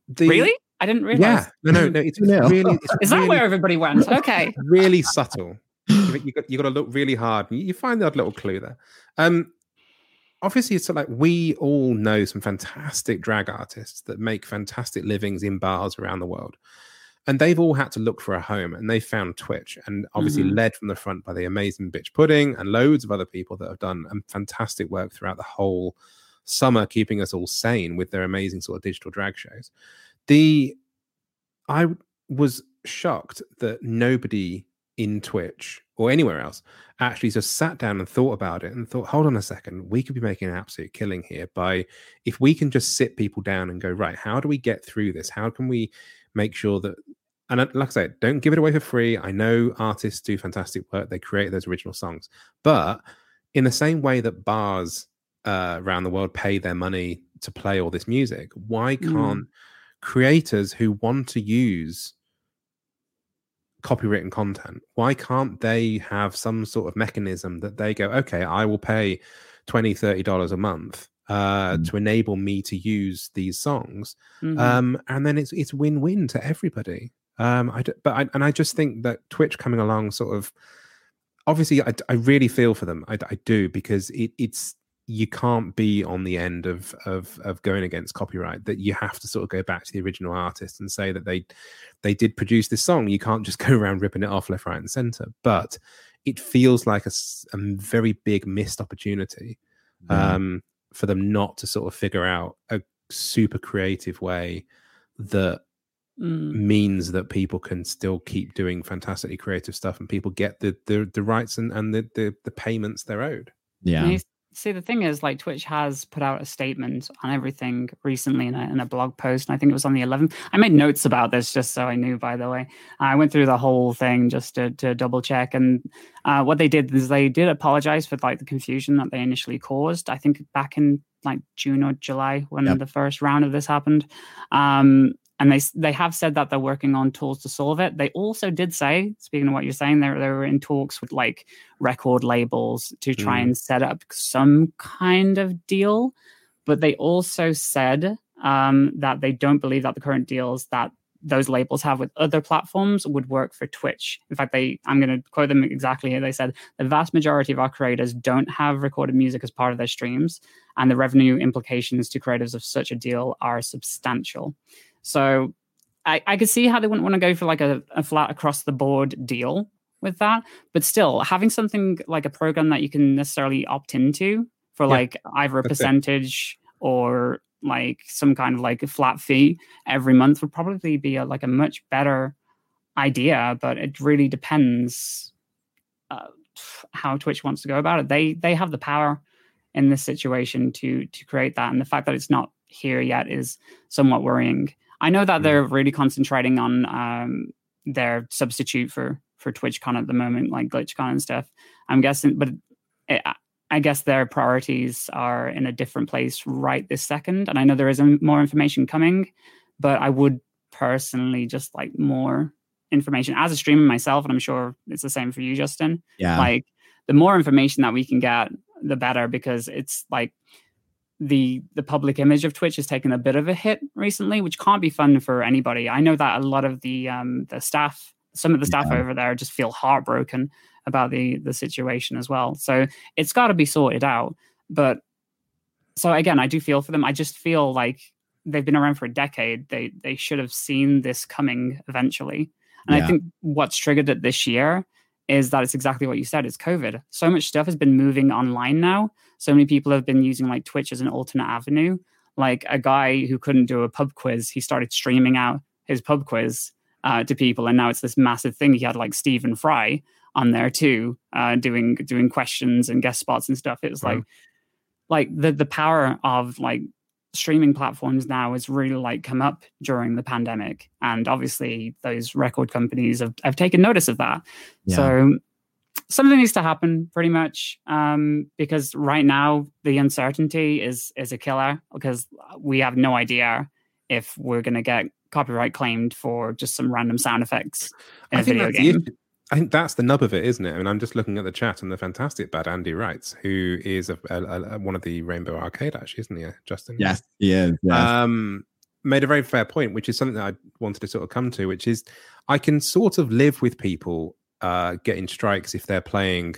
the, really? I didn't realize. Yeah, no, no, no. It's really. It's Is really, that where everybody went? Okay. Really subtle. you got you got to look really hard. And you find that little clue there. Um, obviously, it's like we all know some fantastic drag artists that make fantastic livings in bars around the world, and they've all had to look for a home, and they found Twitch, and obviously mm-hmm. led from the front by the amazing Bitch Pudding and loads of other people that have done fantastic work throughout the whole summer, keeping us all sane with their amazing sort of digital drag shows the I was shocked that nobody in Twitch or anywhere else actually just sat down and thought about it and thought, hold on a second, we could be making an absolute killing here by if we can just sit people down and go, right, how do we get through this? How can we make sure that and like I said, don't give it away for free. I know artists do fantastic work; they create those original songs, but in the same way that bars uh, around the world pay their money to play all this music, why mm. can't mm creators who want to use copywritten content why can't they have some sort of mechanism that they go okay i will pay 20 30 dollars a month uh, mm. to enable me to use these songs mm-hmm. um, and then it's it's win-win to everybody um, I d- but I, and I just think that Twitch coming along sort of obviously I, I really feel for them. I, I do because it, it's you can't be on the end of of of going against copyright that you have to sort of go back to the original artist and say that they they did produce this song. You can't just go around ripping it off left right and center. But it feels like a, a very big missed opportunity um, for them not to sort of figure out a super creative way that Mm. means that people can still keep doing fantastically creative stuff and people get the the, the rights and, and the, the the payments they're owed. Yeah. And you see, the thing is, like, Twitch has put out a statement on everything recently in a, in a blog post. And I think it was on the 11th. I made notes about this just so I knew, by the way. I went through the whole thing just to, to double check. And uh, what they did is they did apologize for like the confusion that they initially caused. I think back in like June or July when Yep. the first round of this happened. Um, and they they have said that they're working on tools to solve it. They also did say, speaking of what you're saying, they they were in talks with like record labels to try Mm. and set up some kind of deal. But they also said um, that they don't believe that the current deals that those labels have with other platforms would work for Twitch. In fact, they I'm going to quote them exactly here. They said the vast majority of our creators don't have recorded music as part of their streams, and the revenue implications to creators of such a deal are substantial. So I, I could see how they wouldn't want to go for like a, a flat across the board deal with that. But still, having something like a program that you can necessarily opt into for Yeah, like either a that's it. percentage or like some kind of like a flat fee every month would probably be a, like a much better idea. But it really depends uh, how Twitch wants to go about it. They they have the power in this situation to to create that, and the fact that it's not here yet is somewhat worrying. I know that Mm. they're really concentrating on um, their substitute for for TwitchCon at the moment, like GlitchCon and stuff. I'm guessing, but it, I guess their priorities are in a different place right this second. And I know there is more information coming, but I would personally just like more information as a streamer myself, and I'm sure it's the same for you, Justin Yeah. like the more information that we can get the better because it's like the the public image of twitch has taken a bit of a hit recently which can't be fun for anybody. I know that a lot of the um the staff some of the staff Yeah. over there just feel heartbroken about the the situation as well. So it's got to be sorted out. But so again i do feel for them. I just feel like they've been around for a decade. They they should have seen this coming eventually. And Yeah. i think what's triggered it this year is that it's exactly what you said it's covid. So much stuff has been moving online now. So many people have been using like twitch as an alternate avenue. Like a guy who couldn't do a pub quiz he started streaming out his pub quiz uh, to people and now it's this massive thing. He had like stephen fry on there too uh, doing doing questions and guest spots and stuff. It was Wow. like like the the power of like streaming platforms now has really like come up during the pandemic and obviously those record companies have, have taken notice of that Yeah. so something needs to happen pretty much um, because right now the uncertainty is is a killer because we have no idea if we're going to get copyright claimed for just some random sound effects in I a video game. Issue. I think that's the nub of it, isn't it? I mean, I'm just looking at the chat and the fantastic bad Andy writes, who is a, a, a- one of the Rainbow Arcade, actually, isn't he, uh, Justin? yes. He is. Yes. um, made a very fair point, which is something that I wanted to sort of come to, which is I can sort of live with people uh, getting strikes if they're playing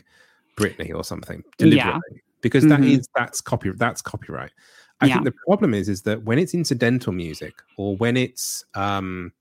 Britney or something deliberately, because that Mhm. is that's copy that's copyright. I Yeah. think the problem is is that when it's incidental music or when it's um,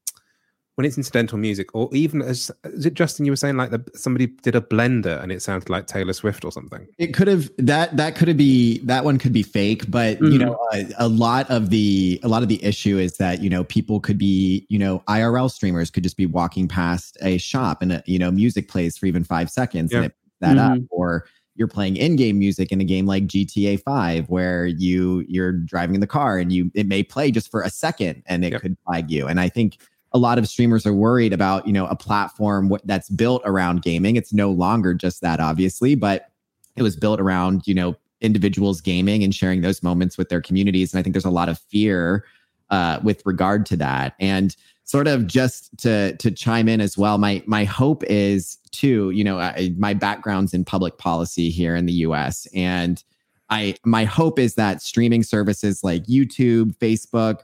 when it's incidental music or even as is it Justin you were saying like the, somebody did a blender and it sounded like Taylor Swift or something. it could have that that could have be that one could be fake but you Mhm. know a, a lot of the a lot of the issue is that you know people could be you know irl streamers could just be walking past a shop and a, you know music plays for even five seconds and it that up Mhm. or you're playing in-game music in a game like gta 5 where you you're driving in the car and you it may play just for a second and it Yep. could flag you and i think a lot of streamers are worried about you know a platform that's built around gaming. It's no longer just that obviously but it was built around you know individuals gaming and sharing those moments with their communities and i think there's a lot of fear uh, with regard to that. And sort of just to to chime in as well my my hope is too you know I, my background's in public policy here in the us and i my hope is that streaming services like youtube facebook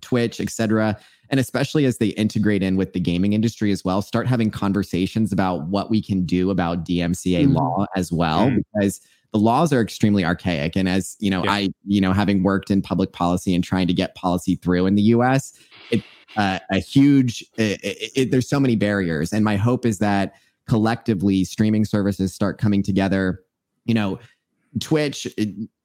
Twitch, etc. And especially as they integrate in with the gaming industry as well, start having conversations about what we can do about DMCA Mhm. law as well, Mm. because the laws are extremely archaic. And as you know, Yeah. I you know having worked in public policy and trying to get policy through in the U.S., it uh, a huge. It, it- there's so many barriers, and my hope is that collectively streaming services start coming together. You know, Twitch.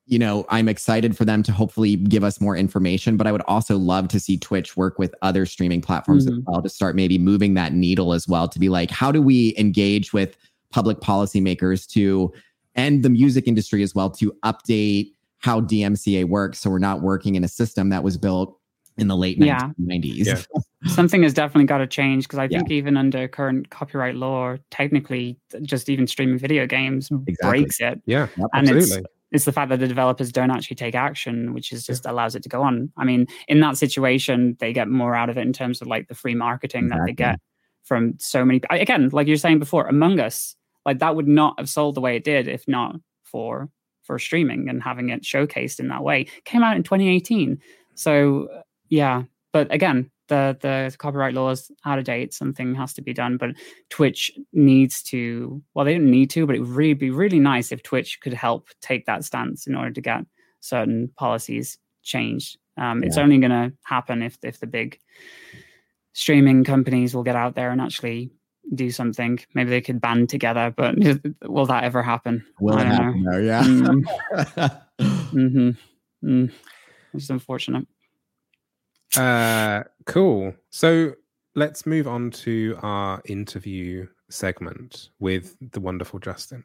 It- you know, I'm excited for them to hopefully give us more information, but I would also love to see Twitch work with other streaming platforms as Mhm. well to start maybe moving that needle as well to be like, how do we engage with public policymakers to and the music industry as well to update how DMCA works so we're not working in a system that was built in the late Yeah. 1990s. Yeah. Something has definitely got to change because I Yeah. think even under current copyright law, technically, just even streaming video games breaks it. Yeah, And absolutely. It's the fact that the developers don't actually take action, which is just allows it to go on. I mean, in that situation, they get more out of it in terms of like the free marketing that they get from so many. Again, like you're saying before, Among Us, like that would not have sold the way it did if not for for streaming and having it showcased in that way. Came out in 2018, so yeah. But again, the the copyright laws out of date. Something has to be done. But Twitch needs to. Well, they don't need to, but it would really be really nice if Twitch could help take that stance in order to get certain policies changed. Um, It's only going to happen if if the big streaming companies will get out there and actually do something. Maybe they could band together, but will that ever happen? Will I it don't know. happen though? Yeah. Mm-hmm. Mm. It's unfortunate. Uh, cool. So let's move on to our interview segment with the wonderful Justin.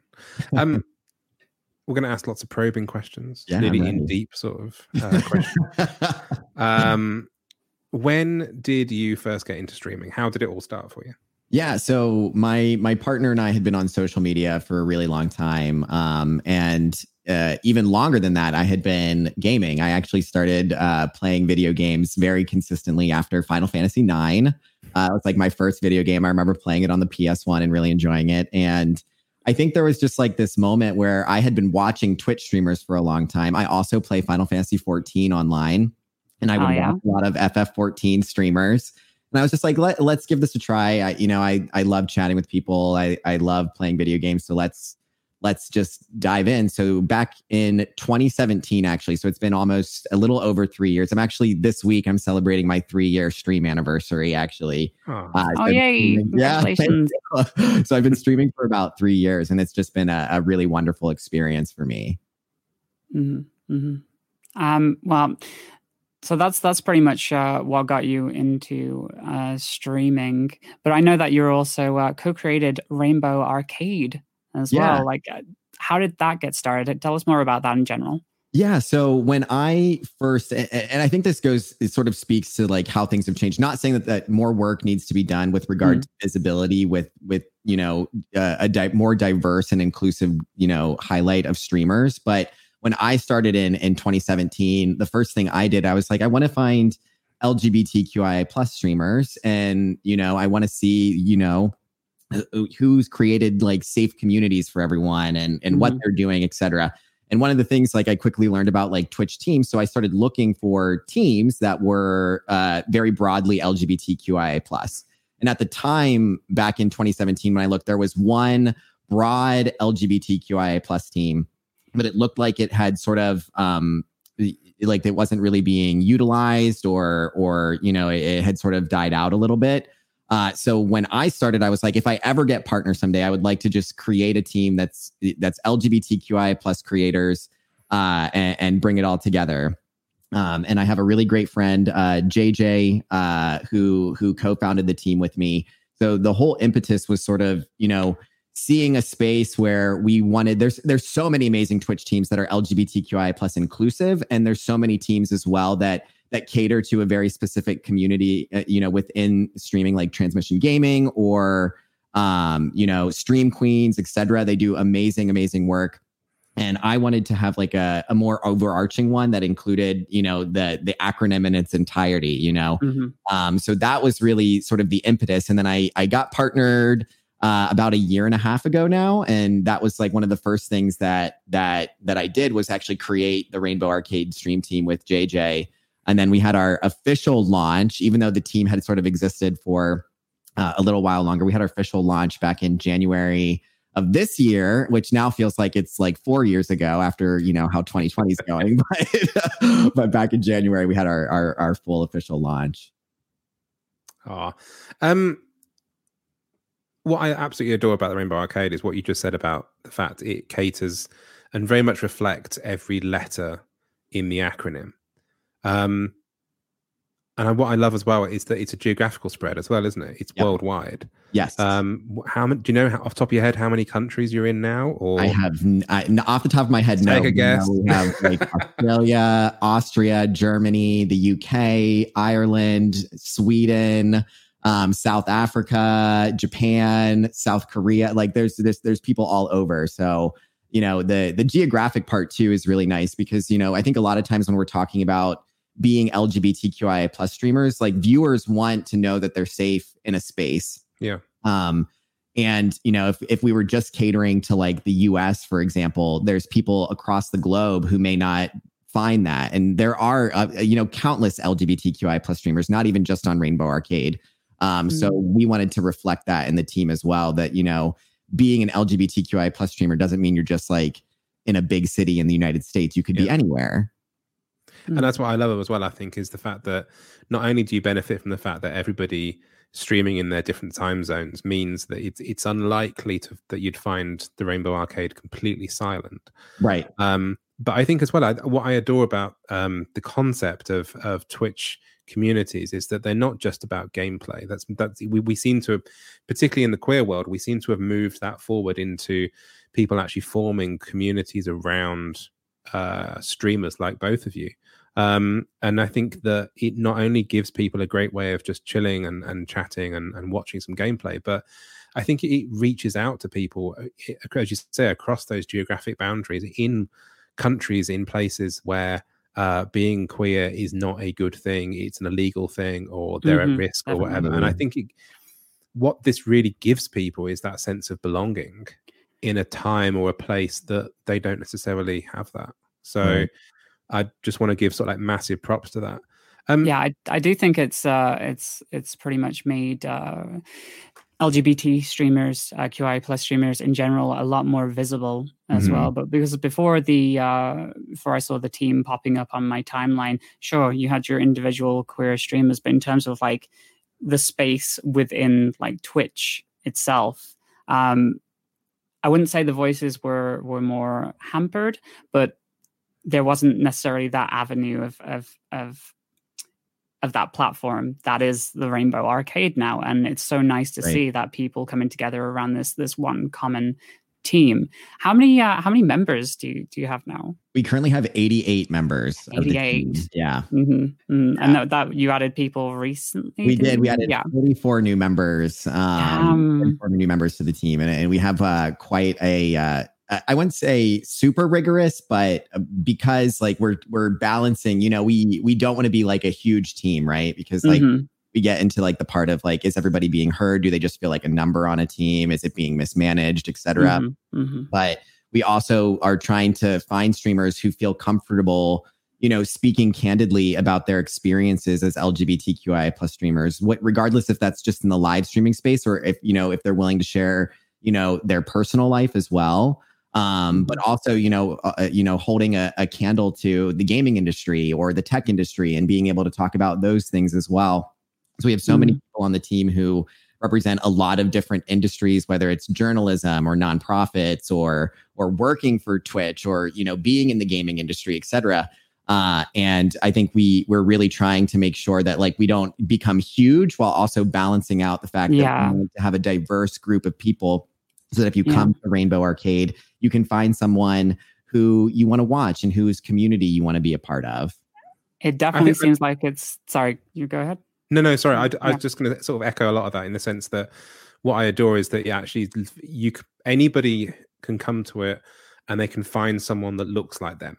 Um, we're going to ask lots of probing questions, Yeah, really in deep sort of uh, questions. um, when did you first get into streaming? How did it all start for you? Yeah, so my my partner and I had been on social media for a really long time, um, and uh, even longer than that, I had been gaming. I actually started uh, playing video games very consistently after Final Fantasy IX. Uh, it was like my first video game. I remember playing it on the PS One and really enjoying it. And I think there was just like this moment where I had been watching Twitch streamers for a long time. I also play Final Fantasy 14 online, and I Oh, would yeah? watch a lot of FF14 streamers. And I was just like, Let, let's give this a try. I, you know, I, I love chatting with people. I, I love playing video games. So let's, let's just dive in. So back in 2017, actually, so it's been almost a little over three years. I'm actually this week, I'm celebrating my three year stream anniversary, actually. Oh, Uh, Oh yay! streaming- yeah, so I've been streaming for about three years and it's just been a, a really wonderful experience for me. hmm hmm Um, well, so that's that's pretty much uh, what got you into uh, streaming. But I know that you're also uh, co-created Rainbow Arcade as Yeah. well. Like, uh, how did that get started? Tell us more about that in general. Yeah. So when I first, and I think this goes, it sort of speaks to like how things have changed. Not saying that, that more work needs to be done with regard to visibility, with with you know uh, a di- more diverse and inclusive you know highlight of streamers. But when I started in in 2017, the first thing I did, I was like, I want to find LGBTQIA plus streamers, and you know, I want to see you know who's created like safe communities for everyone and and what Mhm. they're doing, et cetera. And one of the things like I quickly learned about like Twitch teams. So I started looking for teams that were uh, very broadly LGBTQIA. And at the time, back in 2017, when I looked, there was one broad LGBTQIA plus team, but it looked like it had sort of um, like it wasn't really being utilized or or you know it, it had sort of died out a little bit. Uh, so when I started, I was like, if I ever get partner someday, I would like to just create a team that's that's LGBTQI plus creators uh, and, and bring it all together. Um, and I have a really great friend, uh, JJ, uh, who who co-founded the team with me. So the whole impetus was sort of, you know, seeing a space where we wanted. There's there's so many amazing Twitch teams that are LGBTQI plus inclusive, and there's so many teams as well that that cater to a very specific community, uh, you know, within streaming, like transmission gaming or, um, you know, stream queens, etc. They do amazing, amazing work. And I wanted to have like a, a more overarching one that included, you know, the the acronym in its entirety, you know. Mhm. Um, so that was really sort of the impetus. And then I I got partnered uh, about a year and a half ago now, and that was like one of the first things that that that I did was actually create the Rainbow Arcade Stream Team with JJ. And then we had our official launch, even though the team had sort of existed for uh, a little while longer. We had our official launch back in January of this year, which now feels like it's like four years ago after you know how 2020 is going. but, but back in January, we had our our, our full official launch. Oh, um, what I absolutely adore about the Rainbow Arcade is what you just said about the fact it caters and very much reflects every letter in the acronym. Um, and what I love as well is that it's a geographical spread as well, isn't it? It's yep. worldwide. Yes. Um, how many? Do you know how, off the top of your head how many countries you're in now? Or I have I, off the top of my head. no, take a guess. we have like Australia, Austria, Germany, the UK, Ireland, Sweden, um, South Africa, Japan, South Korea. Like there's there's there's people all over. So you know the the geographic part too is really nice because you know I think a lot of times when we're talking about being LGBTQIA plus streamers, like viewers want to know that they're safe in a space. Yeah. Um, and you know, if if we were just catering to like the US, for example, there's people across the globe who may not find that, and there are uh, you know countless LGBTQI plus streamers, not even just on Rainbow Arcade. Um, mm-hmm. So we wanted to reflect that in the team as well. That you know, being an LGBTQI plus streamer doesn't mean you're just like in a big city in the United States. You could yeah. be anywhere. And that's what I love as well, I think, is the fact that not only do you benefit from the fact that everybody streaming in their different time zones means that it's it's unlikely to, that you'd find the Rainbow Arcade completely silent. Right. Um, but I think as well, I, what I adore about um, the concept of of Twitch communities is that they're not just about gameplay. That's that's we, we seem to, particularly in the queer world, we seem to have moved that forward into people actually forming communities around uh, streamers like both of you. Um, and I think that it not only gives people a great way of just chilling and, and chatting and, and watching some gameplay, but I think it reaches out to people, uh, as you say, across those geographic boundaries in countries, in places where uh, being queer is not a good thing, it's an illegal thing, or they're mm-hmm, at risk or whatever. And I think it, what this really gives people is that sense of belonging in a time or a place that they don't necessarily have that. So. Mm I just want to give sort of like massive props to that. Um, yeah, I, I do think it's uh, it's it's pretty much made uh, LGBT streamers, uh, QI plus streamers in general, a lot more visible as mm-hmm. well. But because before the uh, before I saw the team popping up on my timeline, sure, you had your individual queer streamers, but in terms of like the space within like Twitch itself, um, I wouldn't say the voices were were more hampered, but there wasn't necessarily that avenue of of of of that platform. That is the rainbow arcade now and it's so nice to right. see that people coming together around this this one common team. How many uh, how many members do you do you have now? We currently have 88 members 88 yeah. Mm-hmm. mm yeah. and that, that, you added people recently we did. We added yeah. 44 new members um, um 44 new members to the team and, and we have uh, quite a uh, I wouldn't say super rigorous, but uh, because like we're we're balancing, you know, we we don't want to be like a huge team, right? Because like mm-hmm. we get into like the part of like, is everybody being heard? Do they just feel like a number on a team? Is it being mismanaged, etc. Mm-hmm. Mm-hmm. But we also are trying to find streamers who feel comfortable, you know, speaking candidly about their experiences as LGBTQI plus streamers, what regardless if that's just in the live streaming space or if you know if they're willing to share, you know, their personal life as well um, but mm-hmm. also you know uh, uh, you know holding a, a, candle to the gaming industry or the tech industry and being able to talk about those things as well so we have so mm-hmm. many people on the team who represent a lot of different industries whether it's journalism or nonprofits or or working for twitch or you know being in the gaming industry etc uh, and I think we we're really trying to make sure that like we don't become huge while also balancing out the fact yeah. that we need to have a diverse group of people so that if you yeah. come to Rainbow Arcade, you can find someone who you want to watch and whose community you want to be a part of. It definitely seems like it's. Sorry, you go ahead. No, no, sorry. I, I was just going to sort of echo a lot of that in the sense that what I adore is that you actually you anybody can come to it and they can find someone that looks like them.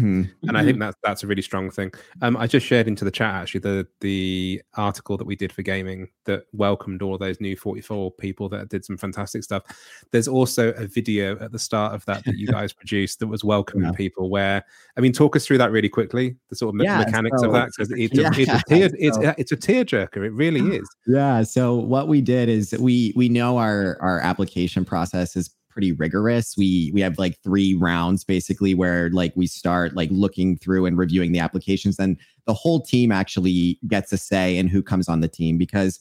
Mhm. and I think that's that's a really strong thing. Um, I just shared into the chat actually the the article that we did for Gayming that welcomed all those new 44 people that did some fantastic stuff. There's also a video at the start of that that you guys produced that was welcoming Yeah. people. Where I mean, talk us through that really quickly, the sort of Yeah, mechanics so- of that because it's, Yeah, a, it's a tear it's it's a tearjerker. It really is. Yeah. So what we did is we we know our our application process is pretty rigorous. We we have like three rounds basically where like we start like looking through and reviewing the applications. Then the whole team actually gets a say in who comes on the team because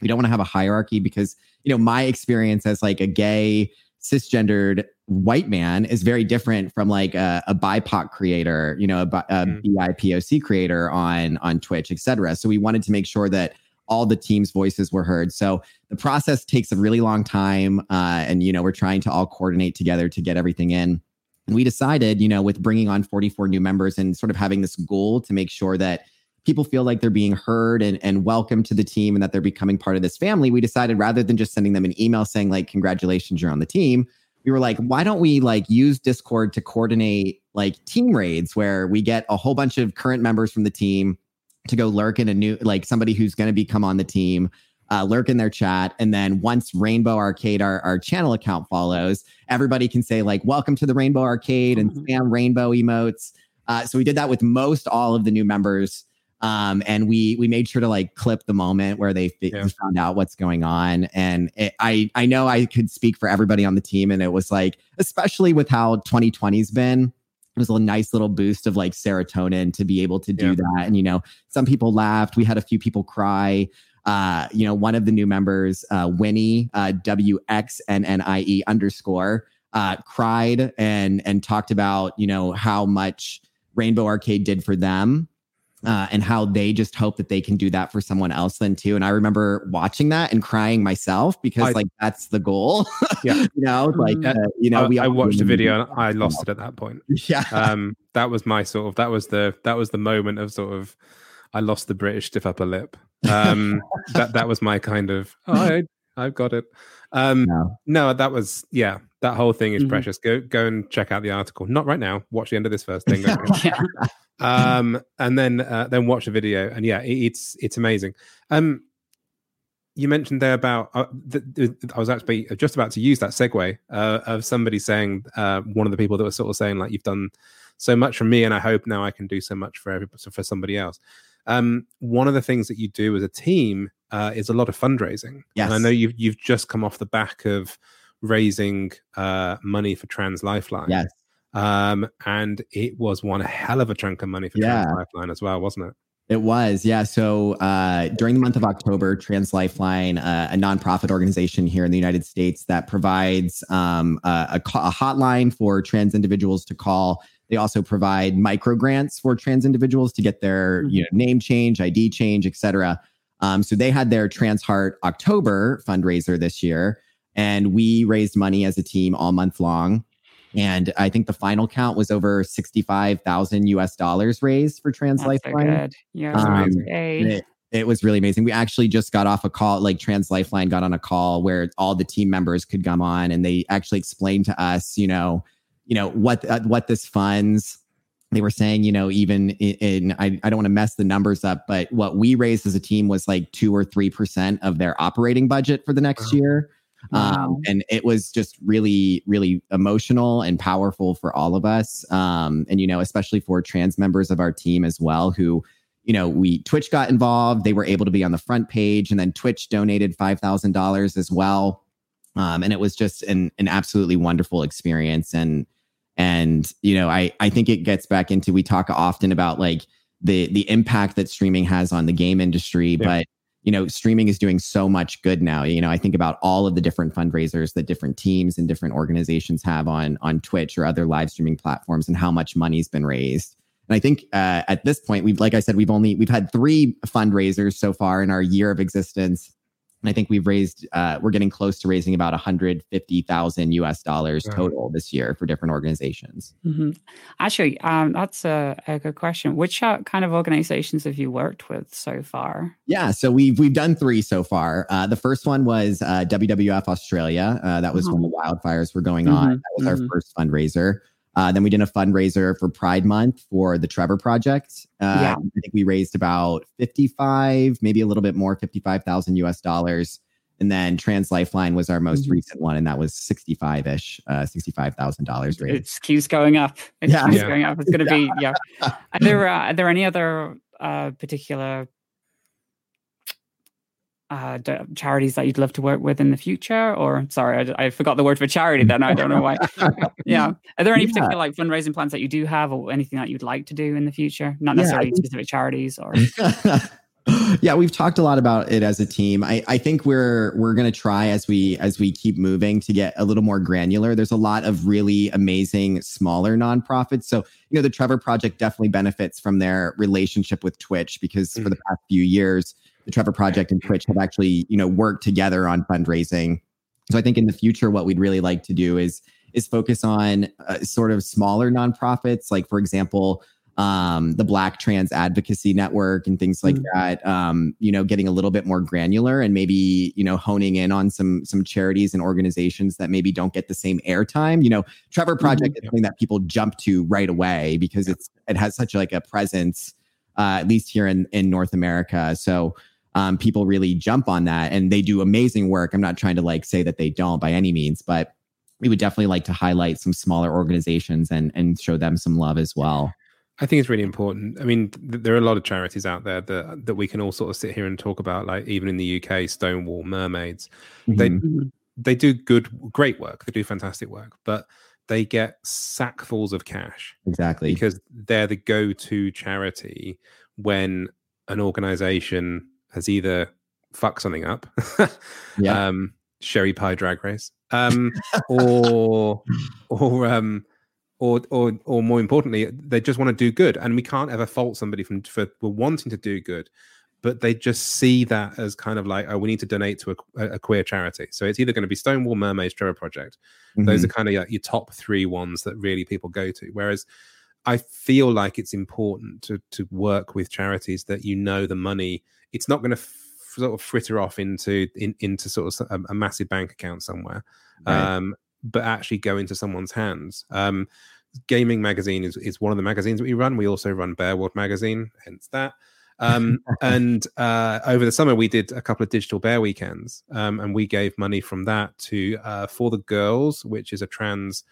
we don't want to have a hierarchy because you know my experience as like a gay cisgendered white man is very different from like a, a BIPOC creator, you know, a, a Mm. BIPOC creator on on Twitch, etc. So we wanted to make sure that all the team's voices were heard. So the process takes a really long time, uh, and you know we're trying to all coordinate together to get everything in. And we decided, you know, with bringing on 44 new members and sort of having this goal to make sure that people feel like they're being heard and, and welcome to the team and that they're becoming part of this family, we decided rather than just sending them an email saying like, congratulations, you're on the team, we were like, why don't we like use Discord to coordinate like team raids where we get a whole bunch of current members from the team to go lurk in a new, like somebody who's going to become on the team, uh, lurk in their chat. And then once Rainbow Arcade, our, our channel account follows, everybody can say like, welcome to the Rainbow Arcade and Mhm. spam rainbow emotes. Uh, so we did that with most all of the new members. Um, and we we made sure to like clip the moment where they Yeah. found out what's going on. And it, I I know I could speak for everybody on the team, and it was like, especially with how 2020's been, it was a nice little boost of like serotonin to be able to do Yeah. that. And you know, some people laughed. We had a few people cry. Uh, you know, one of the new members, uh, Winnie, uh, W X N N I E underscore, uh, cried and and talked about you know how much Rainbow Arcade did for them. Uh, and how they just hope that they can do that for someone else then too. And I remember watching that and crying myself because I- like that's the goal. Yeah. you know, like Mhm. uh, you know, I, we I watched the video and I lost it at that point. Yeah, um that was my sort of that was the that was the moment of sort of i lost the british stiff upper lip um that that was my kind of oh, i i've got it. Um No. no that was yeah that whole thing is Mhm. precious. Go go and check out the article. Not right now. Watch the end of this first thing yeah. um and then uh, then watch the video. And yeah it, it's it's amazing. Um you mentioned there about uh, th- th- i was actually just about to use that segue uh, of somebody saying uh, one of the people that was sort of saying like you've done so much for me and i hope now i can do so much for every, for somebody else. Um one of the things that you do as a team uh, is a lot of fundraising Yes. and i know you've you've just come off the back of raising uh money for trans lifeline yes. um, and it was one hell of a chunk of money for Yeah. Trans Lifeline as well, wasn't it? It was, yeah. So uh, during the month of October, Trans Lifeline, uh, a nonprofit organization here in the United States that provides um, a, a, a hotline for trans individuals to call. They also provide micro grants for trans individuals to get their you know, name change, ID change, etc. Um, so they had their Trans Heart October fundraiser this year, and we raised money as a team all month long. And I think the final count was over sixty-five thousand US dollars raised for Trans That's so Lifeline. good. Yeah. Um. It, it was really amazing. We actually just got off a call, like Trans Lifeline got on a call where all the team members could come on, and they actually explained to us, you know, you know what uh, what this funds. They were saying, you know, even in, in I, I don't want to mess the numbers up, but what we raised as a team was like two or three percent of their operating budget for the next Wow. year. Wow. Um, and it was just really, really emotional and powerful for all of us. Um, and, you know, especially for trans members of our team as well, who, you know, we Twitch got involved. They were able to be on the front page, and then Twitch donated five thousand dollars as well. Um, and it was just an an absolutely wonderful experience. And and you know, I I think it gets back into we talk often about like the the impact that streaming has on the game industry, Yeah. but you know, streaming is doing so much good now. You know, I think about all of the different fundraisers that different teams and different organizations have on on Twitch or other live streaming platforms, and how much money's been raised. And I think uh, at this point, we've like I said, we've only we've had three fundraisers so far in our year of existence, and I think we've raised uh, we're getting close to raising about 150,000 US dollars Wow. total this year for different organizations. Mhm. Actually, um, that's a, a good question. Which uh, kind of organizations have you worked with so far? Yeah, so we've we've done three so far. Uh, the first one was uh, WWF Australia. Uh, that was Uh-huh. when the wildfires were going on. Mhm, That was our mhm. first fundraiser. Uh, then we did a fundraiser for Pride Month for the Trevor Project. Uh, Yeah. I think we raised about 55, maybe a little bit more, 55,000 US dollars. And then Trans Lifeline was our most Mhm. recent one, and that was 65 ish, uh, $65,000 raised. It keeps going up. It Yeah. keeps Yeah. going up. It's going to be yeah. Are there uh, are there any other uh, particular uh, charities that you'd love to work with in the future? Or sorry, I, I forgot the word for charity. Then I don't know why. yeah, are there any Yeah. particular like fundraising plans that you do have, or anything that you'd like to do in the future? Not Yeah, necessarily think- specific charities or. yeah, we've talked a lot about it as a team. I, I think we're we're gonna try as we as we keep moving to get a little more granular. There's a lot of really amazing smaller nonprofits. So, you know, the Trevor Project definitely benefits from their relationship with Twitch because for the past few years, the Trevor Project and Twitch have actually, you know, worked together on fundraising. So I think in the future, what we'd really like to do is is focus on uh, sort of smaller nonprofits, like for example, um, the Black Trans Advocacy Network and things like Mm. that. Um, you know, getting a little bit more granular and maybe you know honing in on some some charities and organizations that maybe don't get the same airtime. You know, Trevor Project is something that people jump to right away because it's it has such like a presence, uh, at least here in in North America. So. Um, people really jump on that and they do amazing work. I'm not trying to like say that they don't by any means, but we would definitely like to highlight some smaller organizations and and show them some love as well. I think it's really important. I mean, th- there are a lot of charities out there that that we can all sort of sit here and talk about. Like even in the UK, Stonewall, Mermaids, They- Mhm. Mhm. they do good, great work. They do fantastic work, but they get sackfuls of cash exactly. because they're the go-to charity when an organization has either fucked something up, Yeah. um, Sherry Pie Drag Race, um, or or um, or or or more importantly, they just want to do good, and we can't ever fault somebody from for, for wanting to do good. But they just see that as kind of like, oh, we need to donate to a, a queer charity. So it's either going to be Stonewall Mermaids Trevor Project, those Mhm. are kind of your, your top three ones that really people go to. Whereas I feel like it's important to to work with charities that you know the money. It's not going to f- sort of fritter off into in, into sort of a, a massive bank account somewhere, Right. um, but actually go into someone's hands. Um, Gayming magazine is, is one of the magazines that we run. We also run Bear World magazine, hence that. Um, and uh, over the summer, we did a couple of digital bear weekends, um, and we gave money from that to uh, For the Girls, which is a trans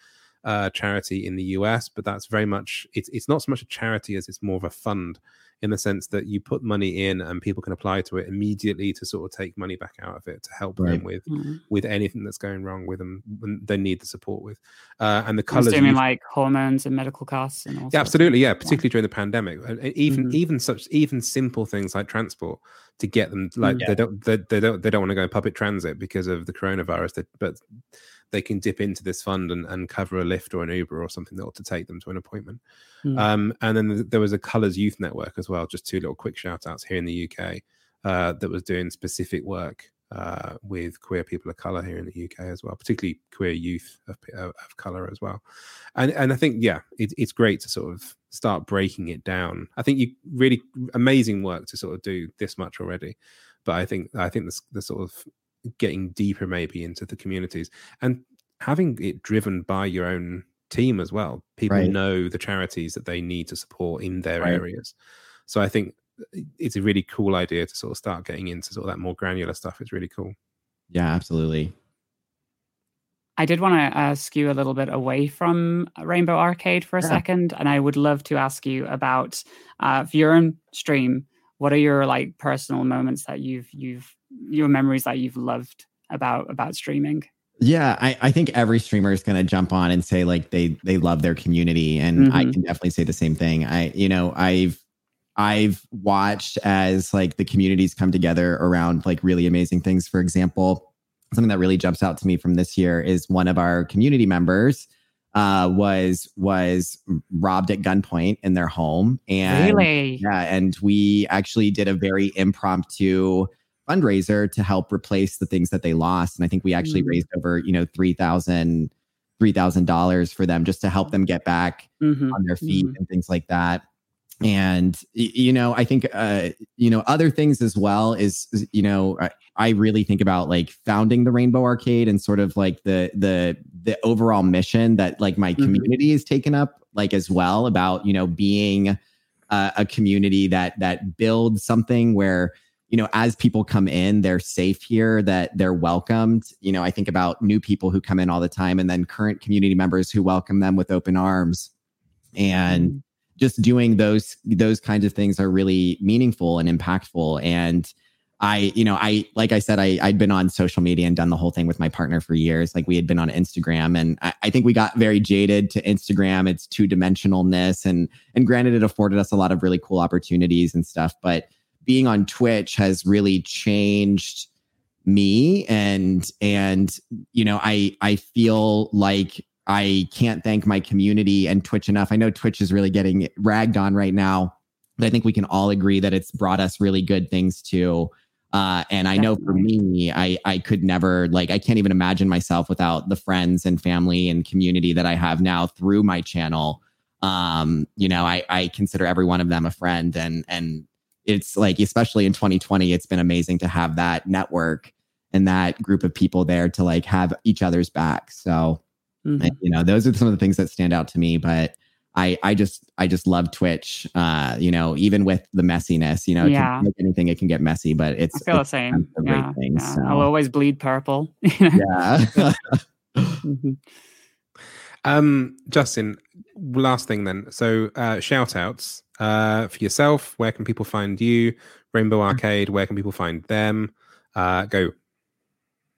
uh, charity in the US. But that's very much it's it's not so much a charity as it's more of a fund in the sense that you put money in and people can apply to it immediately to sort of take money back out of it to help them Right. with Mhm. with anything that's going wrong with them when they need the support with. Uh, and the I'm colors assuming you've- like hormones and medical costs and all. yeah, absolutely. Yeah, particularly during the pandemic, and and even Mhm. even such even simple things like transport to get them like Mm. they don't they, they don't they don't want to go in public transit because of the coronavirus. That but they can dip into this fund and, and cover a lift or an Uber or something that ought to take them to an appointment. Mm. Um, and then there was a Colors Youth Network as well. Just two little quick shout outs here in the UK uh, that was doing specific work uh, with queer people of color here in the UK as well, particularly queer youth of, of, of color as well. And and I think yeah, it, it's great to sort of start breaking it down. I think you really amazing work to sort of do this much already, but I think I think the, the sort of getting deeper maybe into the communities and having it driven by your own team as well. People Right. know the charities that they need to support in their Right. areas. So I think it's a really cool idea to sort of start getting into sort of that more granular stuff. It's really cool. Yeah, absolutely. I did want to ask you a little bit away from Rainbow Arcade for a Yeah. second, and I would love to ask you about uh, if you're stream. What are your like personal moments that you've you've your memories that you've loved about about streaming? Yeah, I, I think every streamer is gonna jump on and say like they they love their community, and I Mhm. can definitely say the same thing. I you know I've I've watched as like the communities come together around like really amazing things. For example, something that really jumps out to me from this year is one of our community members uh, was was robbed at gunpoint in their home, and really? yeah, and we actually did a very impromptu fundraiser to help replace the things that they lost. And I think we actually Mm. raised over, you know, three thousand three thousand dollars for them just to help them get back Mhm. on their feet Mhm. and things like that. and you know i think uh you know other things as well is you know I, really think about like founding the rainbow arcade and sort of like the the the overall mission that like my mm-hmm. community is taken up like as well about you know being uh, a community that that builds something where you know as people come in they're safe here that they're welcomed you know i think about new people who come in all the time and then current community members who welcome them with open arms and mm-hmm just doing those those kinds of things are really meaningful and impactful and I, you know, I like I said, I I'd been on social media and done the whole thing with my partner for years. Like we had been on Instagram, and I, I think we got very jaded to Instagram. Its two dimensionalness, and and granted, it afforded us a lot of really cool opportunities and stuff. But being on Twitch has really changed me, and and you know, I I feel like I can't thank my community and Twitch enough. I know Twitch is really getting ragged on right now, but I think we can all agree that it's brought us really good things too. Uh, and I know for me, I I could never like I can't even imagine myself without the friends and family and community that I have now through my channel. Um, you know, I I consider every one of them a friend, and and it's like especially in 2020, it's been amazing to have that network and that group of people there to like have each other's back. So Mm-hmm. And, you know, those are some of the things that stand out to me. But I I just I just love Twitch. Uh, you know, even with the messiness, you know, yeah. like anything, it can get messy, but it's I feel it's the same. Yeah, things, yeah. so. I'll always bleed purple. yeah. mm-hmm. Um, Justin, last thing then. So uh shout outs uh for yourself. Where can people find you? Rainbow mm. Arcade, where can people find them? Uh go.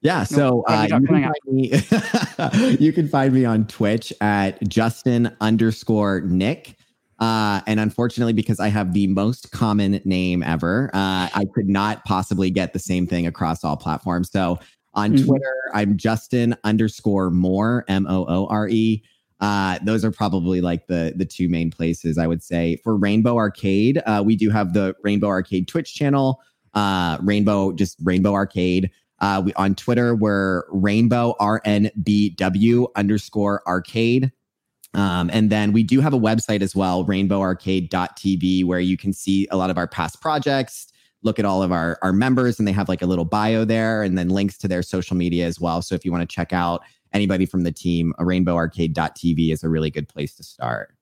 Yeah, so uh, you, can me, you, can find me, on Twitch at Justin underscore Nick. Uh, and unfortunately, because I have the most common name ever, uh, I could not possibly get the same thing across all platforms. So on mm-hmm. Twitter, I'm Justin underscore Moore, M O O R E. Uh, those are probably like the the two main places I would say. For Rainbow Arcade, uh, we do have the Rainbow Arcade Twitch channel, uh, Rainbow just Rainbow Arcade. Uh, we on Twitter we're Rainbow RNBW underscore arcade. Um, and then we do have a website as well, rainbowarcade.tv, where you can see a lot of our past projects, look at all of our, our members, and they have like a little bio there and then links to their social media as well. So if you want to check out anybody from the team, a rainbowarcade.tv is a really good place to start.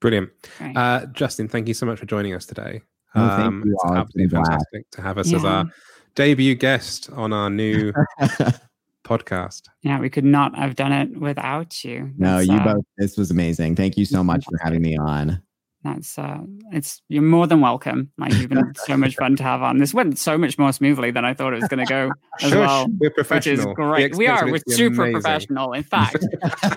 Brilliant. Uh, Justin, thank you so much for joining us today. Oh, um, it's absolutely fantastic to have us yeah. as our debut guest on our new podcast. Yeah, we could not have done it without you. No, you uh, both. This was amazing. Thank you so much for having me on. That's uh, it's you're more than welcome. Like you've been so much fun to have on. This went so much more smoothly than I thought it was going to go. As Shush, well, we're professional. Which is great. We are. We're super amazing. professional. In fact,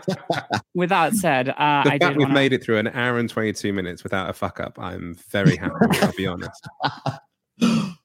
with that said, uh, I fact we've wanna... made it through an hour and twenty two minutes without a fuck up. I'm very happy. I'll be honest.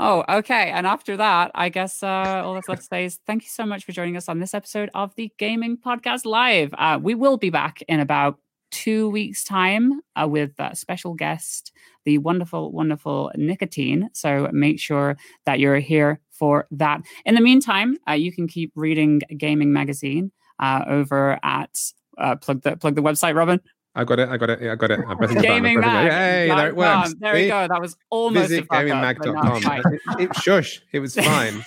Oh, okay. And after that, I guess uh, all that's left to say is thank you so much for joining us on this episode of the Gayming Podcast Live. Uh, we will be back in about two weeks' time uh, with a special guest, the wonderful, wonderful Nicotine. So make sure that you're here for that. In the meantime, uh, you can keep reading Gayming Magazine uh, over at uh, plug the plug the website, Robin. I got it. I got it. Yeah, I got it. I'm pressing Gayming the button. Mag. Hey, there it works. There we go. That was almost Visit gaymingmag.com. It, it, shush. It was fine.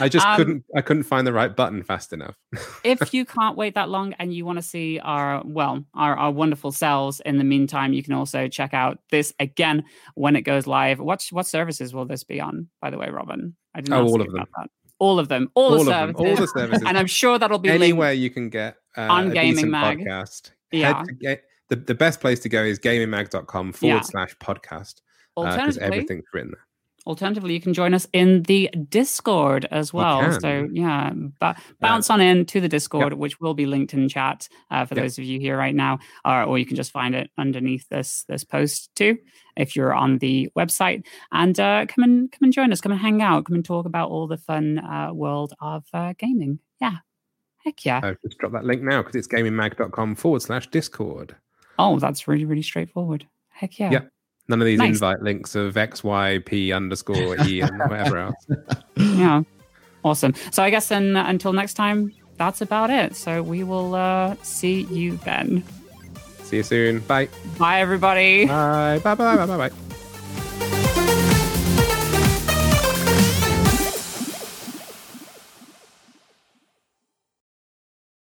I just um, couldn't. I couldn't find the right button fast enough. if you can't wait that long and you want to see our well, our, our wonderful selves in the meantime, you can also check out this again when it goes live. What what services will this be on? By the way, Robin, I didn't. Oh, all of them. That. All of them. All, all the services. Them. All the services. and I'm sure that'll be anywhere you can get uh, on Gayming Mag podcast yeah. The, the best place to go is gaymingmag.com forward yeah. slash podcast because uh, everything's written there. Alternatively, you can join us in the Discord as well. So yeah, but bounce uh, on in to the Discord, yep. which will be linked in chat uh, for yep. those of you here right now, or, or you can just find it underneath this this post too if you're on the website. And uh, come and come and join us. Come and hang out. Come and talk about all the fun uh, world of uh, gaming. Yeah, heck yeah. I've just drop that link now because it's gaymingmag.com forward slash Discord. Oh, that's really, really straightforward. Heck yeah. Yeah. None of these nice. invite links of XYP underscore E and whatever else. Yeah. Awesome. So I guess then uh, until next time, that's about it. So we will uh, see you then. See you soon. Bye. Bye, everybody. Bye. Bye. Bye. Bye. Bye. Bye.